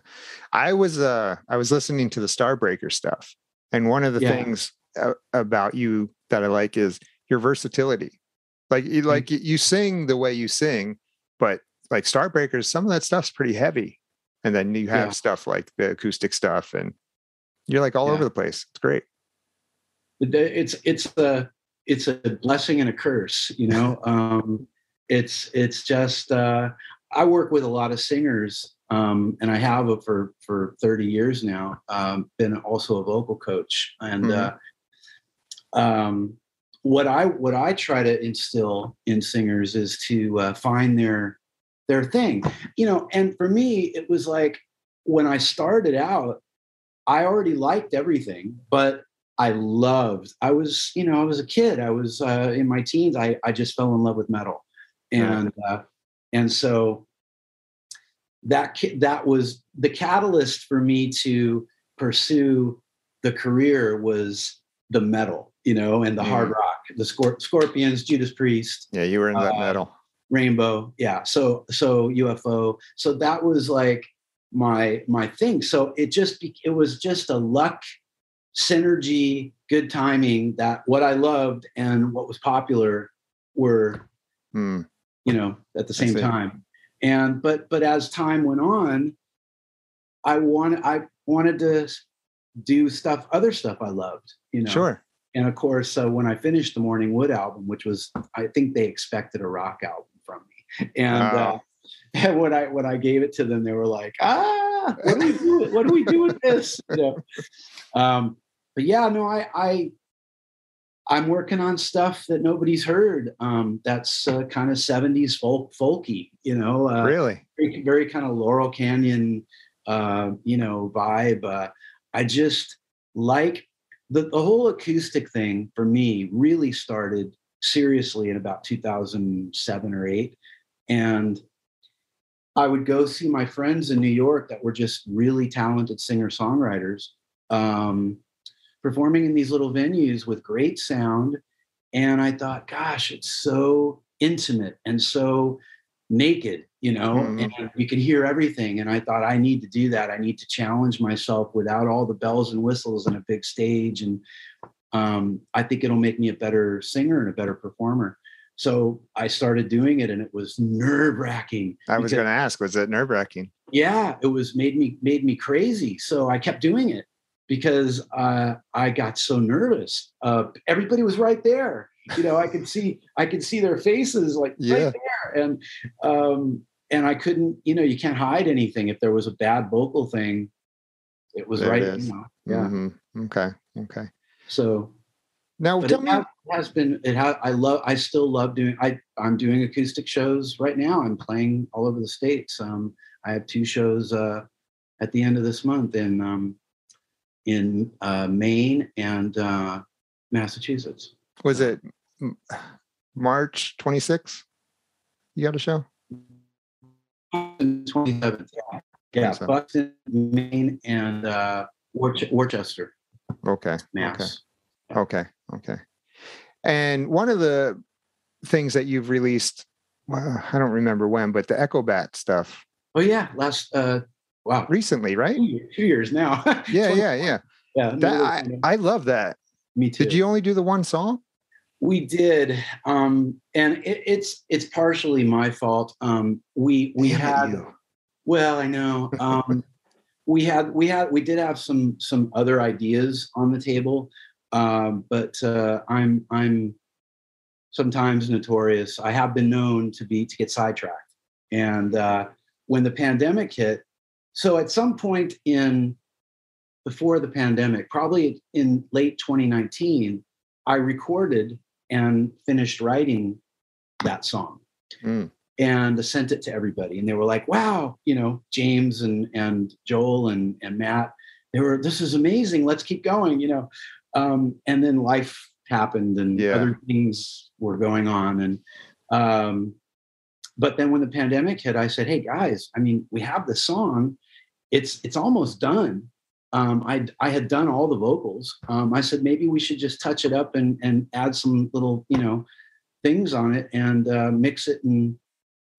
I was uh I was listening to the Starbreaker stuff, and one of the yeah. things about you that I like is your versatility. Like you mm-hmm. like you sing the way you sing, but like Starbreakers, some of that stuff's pretty heavy. And then you have yeah. stuff like the acoustic stuff, and you're like all yeah. over the place. It's great. It's it's a it's a blessing and a curse, you know. <laughs> um, it's it's just uh, I work with a lot of singers, um, and I have for for 30 years now. Um, been also a vocal coach, and mm-hmm. uh, um, what I what I try to instill in singers is to uh, find their their thing, you know. And for me, it was like when I started out, I already liked everything, but I loved. I was, you know, I was a kid. I was uh, in my teens. I I just fell in love with metal, and uh, and so that that was the catalyst for me to pursue the career was the metal, you know, and the mm. hard rock, the Scorp- Scorpions, Judas Priest. Yeah, you were in that uh, metal. Rainbow, yeah. So so UFO. So that was like my my thing. So it just it was just a luck synergy, good timing that what I loved and what was popular were mm. you know at the same time and but but as time went on i wanted i wanted to do stuff other stuff i loved you know sure and of course uh, when i finished the morning wood album which was i think they expected a rock album and uh, <laughs> and when I when I gave it to them, they were like, "Ah, what do we do? What do we do with this?" <laughs> You know? um, but yeah, no, I I I'm working on stuff that nobody's heard. Um, that's uh, kind of 70s folk, folky, you know. Uh, really? Very, very, kind of Laurel Canyon, uh, you know, vibe. Uh, I just like the, the whole acoustic thing for me really started seriously in about 2007 or 8. And I would go see my friends in New York that were just really talented singer songwriters. Um, performing in these little venues with great sound. And I thought, gosh, it's so intimate and so naked, you know, Mhm. and you can hear everything. And I thought, I need to do that. I need to challenge myself without all the bells and whistles and a big stage. And um, I think it'll make me a better singer and a better performer. So I started doing it, and it was nerve wracking. I was going to ask, was it nerve wracking? Yeah, it was made me made me crazy. So I kept doing it because uh, I got so nervous. Uh, everybody was right there. You know, I could see I could see their faces like Yeah. right there, and um, and I couldn't. You know, you can't hide anything. If there was a bad vocal thing, it was There right. You know, yeah. Mhm. Okay. Okay. So Now but tell it me. has, has been it has i love i still love doing i i'm doing acoustic shows right now i'm playing all over the states um i have two shows uh at the end of this month in um in uh maine and uh massachusetts was it March 26th? You got a show? 27th yeah, yeah 27th. buxton maine and uh Worc- worcester Okay. mass Okay. Okay. Okay. And one of the things that you've released, well, I don't remember when, but the Echo Bat stuff oh yeah last uh wow recently, right? two years, two years now <laughs> Yeah, yeah, yeah. yeah That I, I love that. me too Did you only do the one song? We did, um, and it, it's it's partially my fault. Um, we we Damn had you. well, I know <laughs> um, we had we had we did have some some other ideas on the table, um, but uh, I'm I'm sometimes notorious. I have been known to be to get sidetracked, and uh, when the pandemic hit, so at some point in before the pandemic, probably in late 2019, I recorded and finished writing that song Mm. and sent it to everybody. And they were like, wow, you know, James and, and Joel and, and Matt, they were, this is amazing. Let's keep going, you know. Um, and then life happened and Yeah. other things were going on. And, um, but then when the pandemic hit, I said, hey guys, I mean, we have the song. It's, it's almost done um, I I had done all the vocals. Um, I said maybe we should just touch it up and and add some little you know things on it and uh, mix it and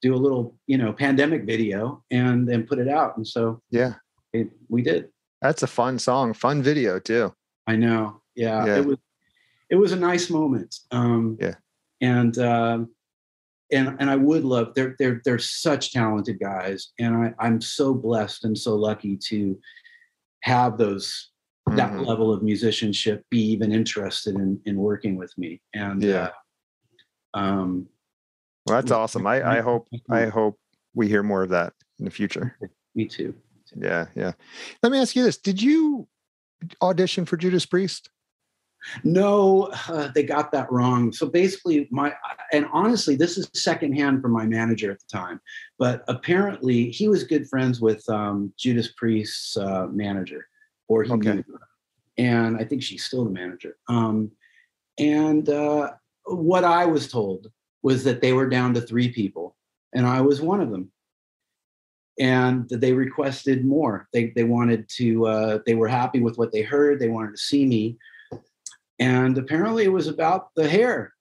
do a little you know pandemic video and then put it out. And so Yeah. it, we did. That's a fun song, fun video too. I know. Yeah, Yeah. it was it was a nice moment. Um, Yeah. and um, and and I would love they're they're they're such talented guys, and I I'm so blessed and so lucky to have those that Mhm. level of musicianship be even interested in in working with me and Yeah. uh, um Well, that's awesome. I, I hope I <laughs> hope we hear more of that in the future. me too Yeah, yeah. Let me ask you this: Did you audition for Judas Priest? No uh, they got that wrong. So basically my and honestly this is secondhand from my manager at the time but apparently he was good friends with um, judas priest's uh, manager or he Okay. knew and i think she's still the manager. Um, and uh, what i was told was that they were down to three people and i was one of them. And they requested more. They, they wanted to uh, they were happy with what they heard. They wanted to see me and apparently it was about the hair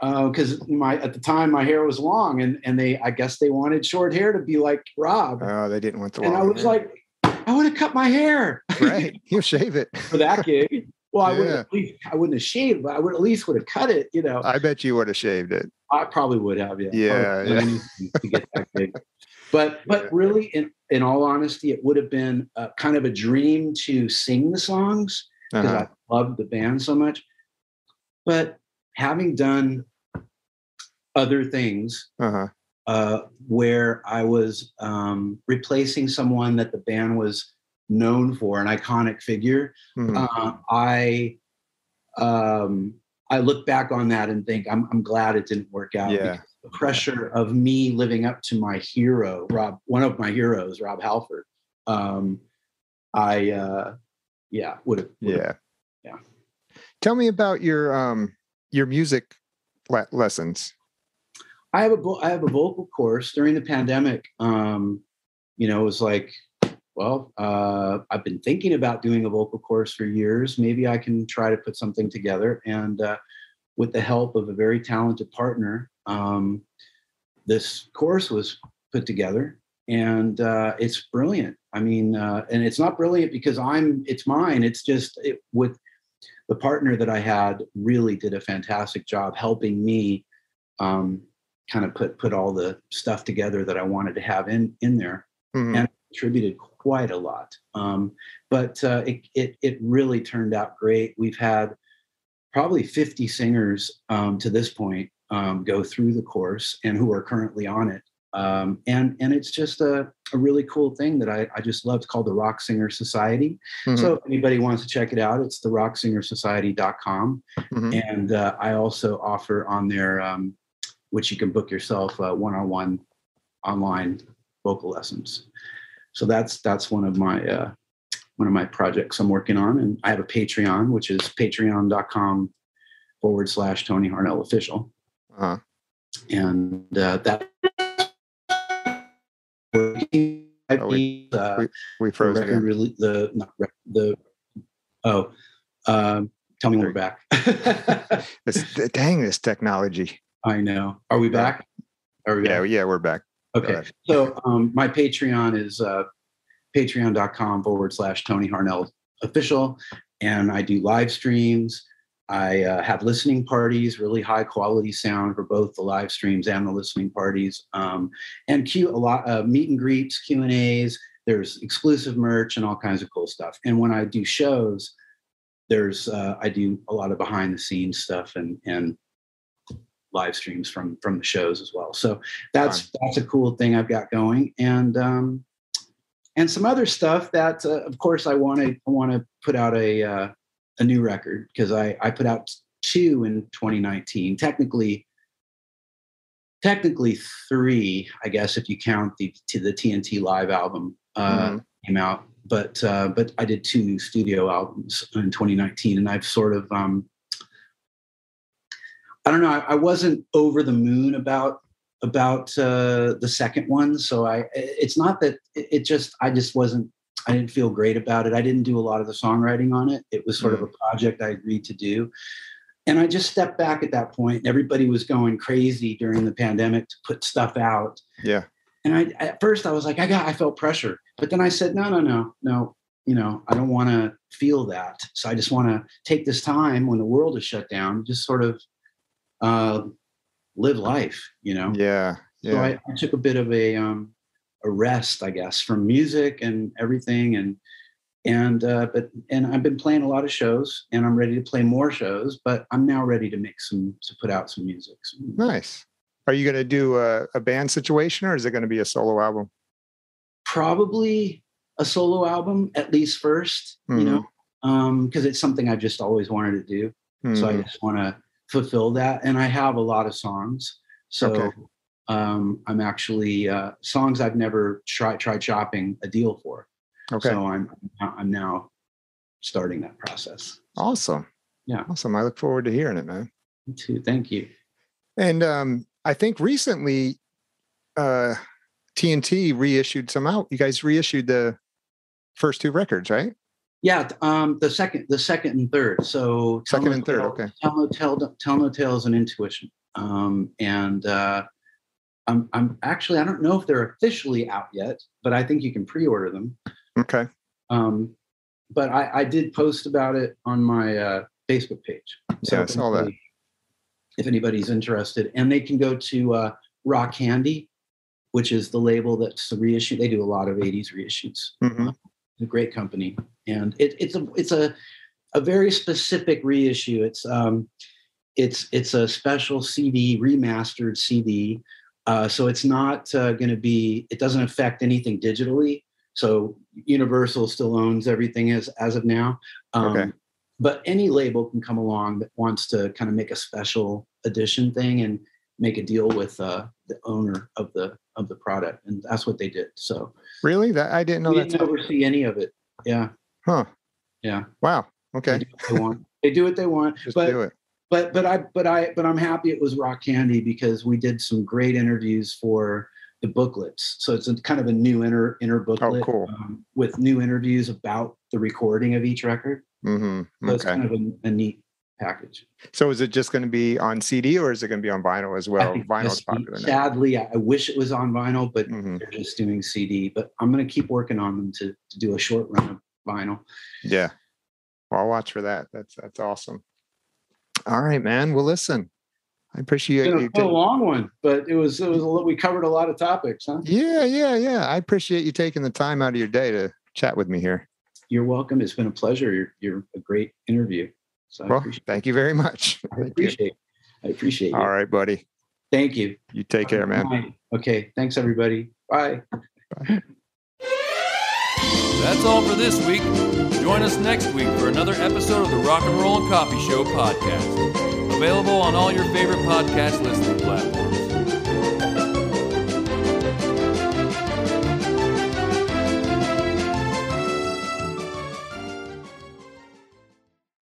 because my at the time my hair was long and and they i guess they wanted short hair to be like rob Oh, they didn't want the long. and i was hair. like i would have cut my hair right, you <laughs> shave it. for that gig well i would Yeah. at least i wouldn't have shaved but i would at least would have cut it you know I bet you would have shaved it. I probably would have, yeah. Yeah, I would have done yeah. to get that gig. But but Yeah. really, in in all honesty, it would have been uh kind of a dream to sing the songs because Uh-huh. I loved the band so much. But having done other things Uh-huh. uh, where I was um, replacing someone that the band was known for, an iconic figure, Mhm. uh, I um, I look back on that and think I'm I'm glad it didn't work out. Yeah. The pressure of me living up to my hero, Rob, one of my heroes, Rob Halford. Um, I uh, yeah would have yeah. Yeah. Tell me about your um your music le- lessons. I have a I have a vocal course during the pandemic. Um, you know, it was like, well, uh, I've been thinking about doing a vocal course for years. Maybe I can try to put something together. And uh, with the help of a very talented partner, um, this course was put together, and uh, it's brilliant. I mean, uh, and it's not brilliant because I'm it's mine. It's just it, with the partner that I had really did a fantastic job helping me um, kind of put put all the stuff together that I wanted to have in in there, Mhm. and contributed quite a lot. Um, but uh, it, it it really turned out great. We've had probably 50 singers um, to this point um, go through the course and who are currently on it. Um, and and it's just a, a really cool thing that I, I just love. It's called the Rock Singer Society. Mhm. So if anybody wants to check it out, it's the rocksingersociety.com. Mhm. And uh, I also offer on there, um, which you can book yourself uh, one-on-one online vocal lessons. So that's that's one of my uh, one of my projects I'm working on, and I have a Patreon, which is patreon.com forward slash Tony Harnell official, Uh-huh. and uh, that. Oh, we- uh, we the froze record again. rele- the not the oh um, tell me when we're back. <laughs> This, dang this technology. I know. Are we back? Are we Yeah, back? yeah, we're back. Okay. So um, my Patreon is uh, patreon.com forward slash Tony Harnell official. And I do live streams. I uh, have listening parties, really high quality sound for both the live streams and the listening parties. Um, and Q a lot of meet and greets, Q and A's. There's exclusive merch and all kinds of cool stuff. And when I do shows, there's uh, I do a lot of behind the scenes stuff and and live streams from from the shows as well. So that's that's a cool thing I've got going, and um, and some other stuff that, uh, of course, I want to want to put out a uh, a new record because I I put out two in 2019. Technically, technically three, I guess, if you count the to the TNT live album uh, Mhm. came out. But uh, but I did two new studio albums in 2019, and I've sort of um, I don't know. I, I wasn't over the moon about about uh, the second one, so I. It's not that it, it just. I just wasn't. I didn't feel great about it. I didn't do a lot of the songwriting on it. It was sort of a project I agreed to do, and I just stepped back at that point. Everybody was going crazy during the pandemic to put stuff out, Yeah. and I at first I was like, I got. I felt pressure, but then I said, no, no, no, no. You know, I don't want to feel that. So I just want to take this time when the world is shut down, just sort of uh, live life. You know. Yeah. So Yeah. I, I took a bit of a um, a rest, I guess, from music and everything, and and uh, but and I've been playing a lot of shows, and I'm ready to play more shows. But I'm now ready to make some to put out some music. Some- Nice. Are you going to do a, a band situation or is it going to be a solo album? Probably a solo album at least 1st you Mhm. know, because it's something I've just always wanted to do. So I Mhm. just want to fulfill that, and I have a lot of songs. So Okay. Um, I'm actually uh, songs I've never tried tried shopping a deal for. okay. So I'm I'm now starting that process. awesome. Yeah. Awesome. I look forward to hearing it, man. Me too. Thank you. And um, I think recently uh, TNT reissued some out. You guys reissued the first two records, right? Yeah, um, the second, the second and third. So Second No and third, Tale- okay. Tell no tell, tell no tales and intuition. Um, and uh, I'm I'm actually I don't know if they're officially out yet, but I think you can pre-order them. Okay. Um, but I, I did post about it on my uh, Facebook page. Yeah, I if saw that. If anybody's interested, and they can go to uh, Rock Candy, which is the label that's the reissue. They do a lot of '80s reissues. Mhm. a great company, and it, it's a it's a a very specific reissue. It's um, it's it's a special CD, remastered CD. Uh, so it's not uh, going to be. It doesn't affect anything digitally. So Universal still owns everything as as of now. Um, Okay. But any label can come along that wants to kind of make a special edition thing and make a deal with uh, the owner of the of the product, and that's what they did. So Really? That I didn't know we that. didn't oversee any of it. Yeah, Huh. yeah. Wow. They Okay. do what they want. They do what they want. <laughs> Just but do it. But but I but I but I'm happy it was Rock Candy because we did some great interviews for the booklets. So it's a kind of a new inner inner booklet Oh, cool. um, with new interviews about the recording of each record. Mm-hmm. So it's Okay. kind of a, a neat package. So is it just going to be on CD or is it going to be on vinyl as well? Vinyl's popular now. Sadly, I wish it was on vinyl, but Mhm. they're just doing CD. But I'm going to keep working on them to, to do a short run of vinyl. Yeah. Well, I'll watch for that. That's that's awesome. All right, man. Well, listen, I appreciate It's you. been a long one, but it was it was a little, we covered a lot of topics, huh? yeah, yeah, yeah. I appreciate you taking the time out of your day to chat with me here. You're welcome. It's been a pleasure. You're you're a great interview. So Well, thank you very much. <laughs> I Thank you. appreciate I appreciate you. All right, buddy. Thank you. You take care, man. Okay. Thanks everybody. Bye. <laughs> That's all for this week. Join us next week for another episode of the Rock and Roll and Coffee Show podcast. Available on all your favorite podcast listening platforms.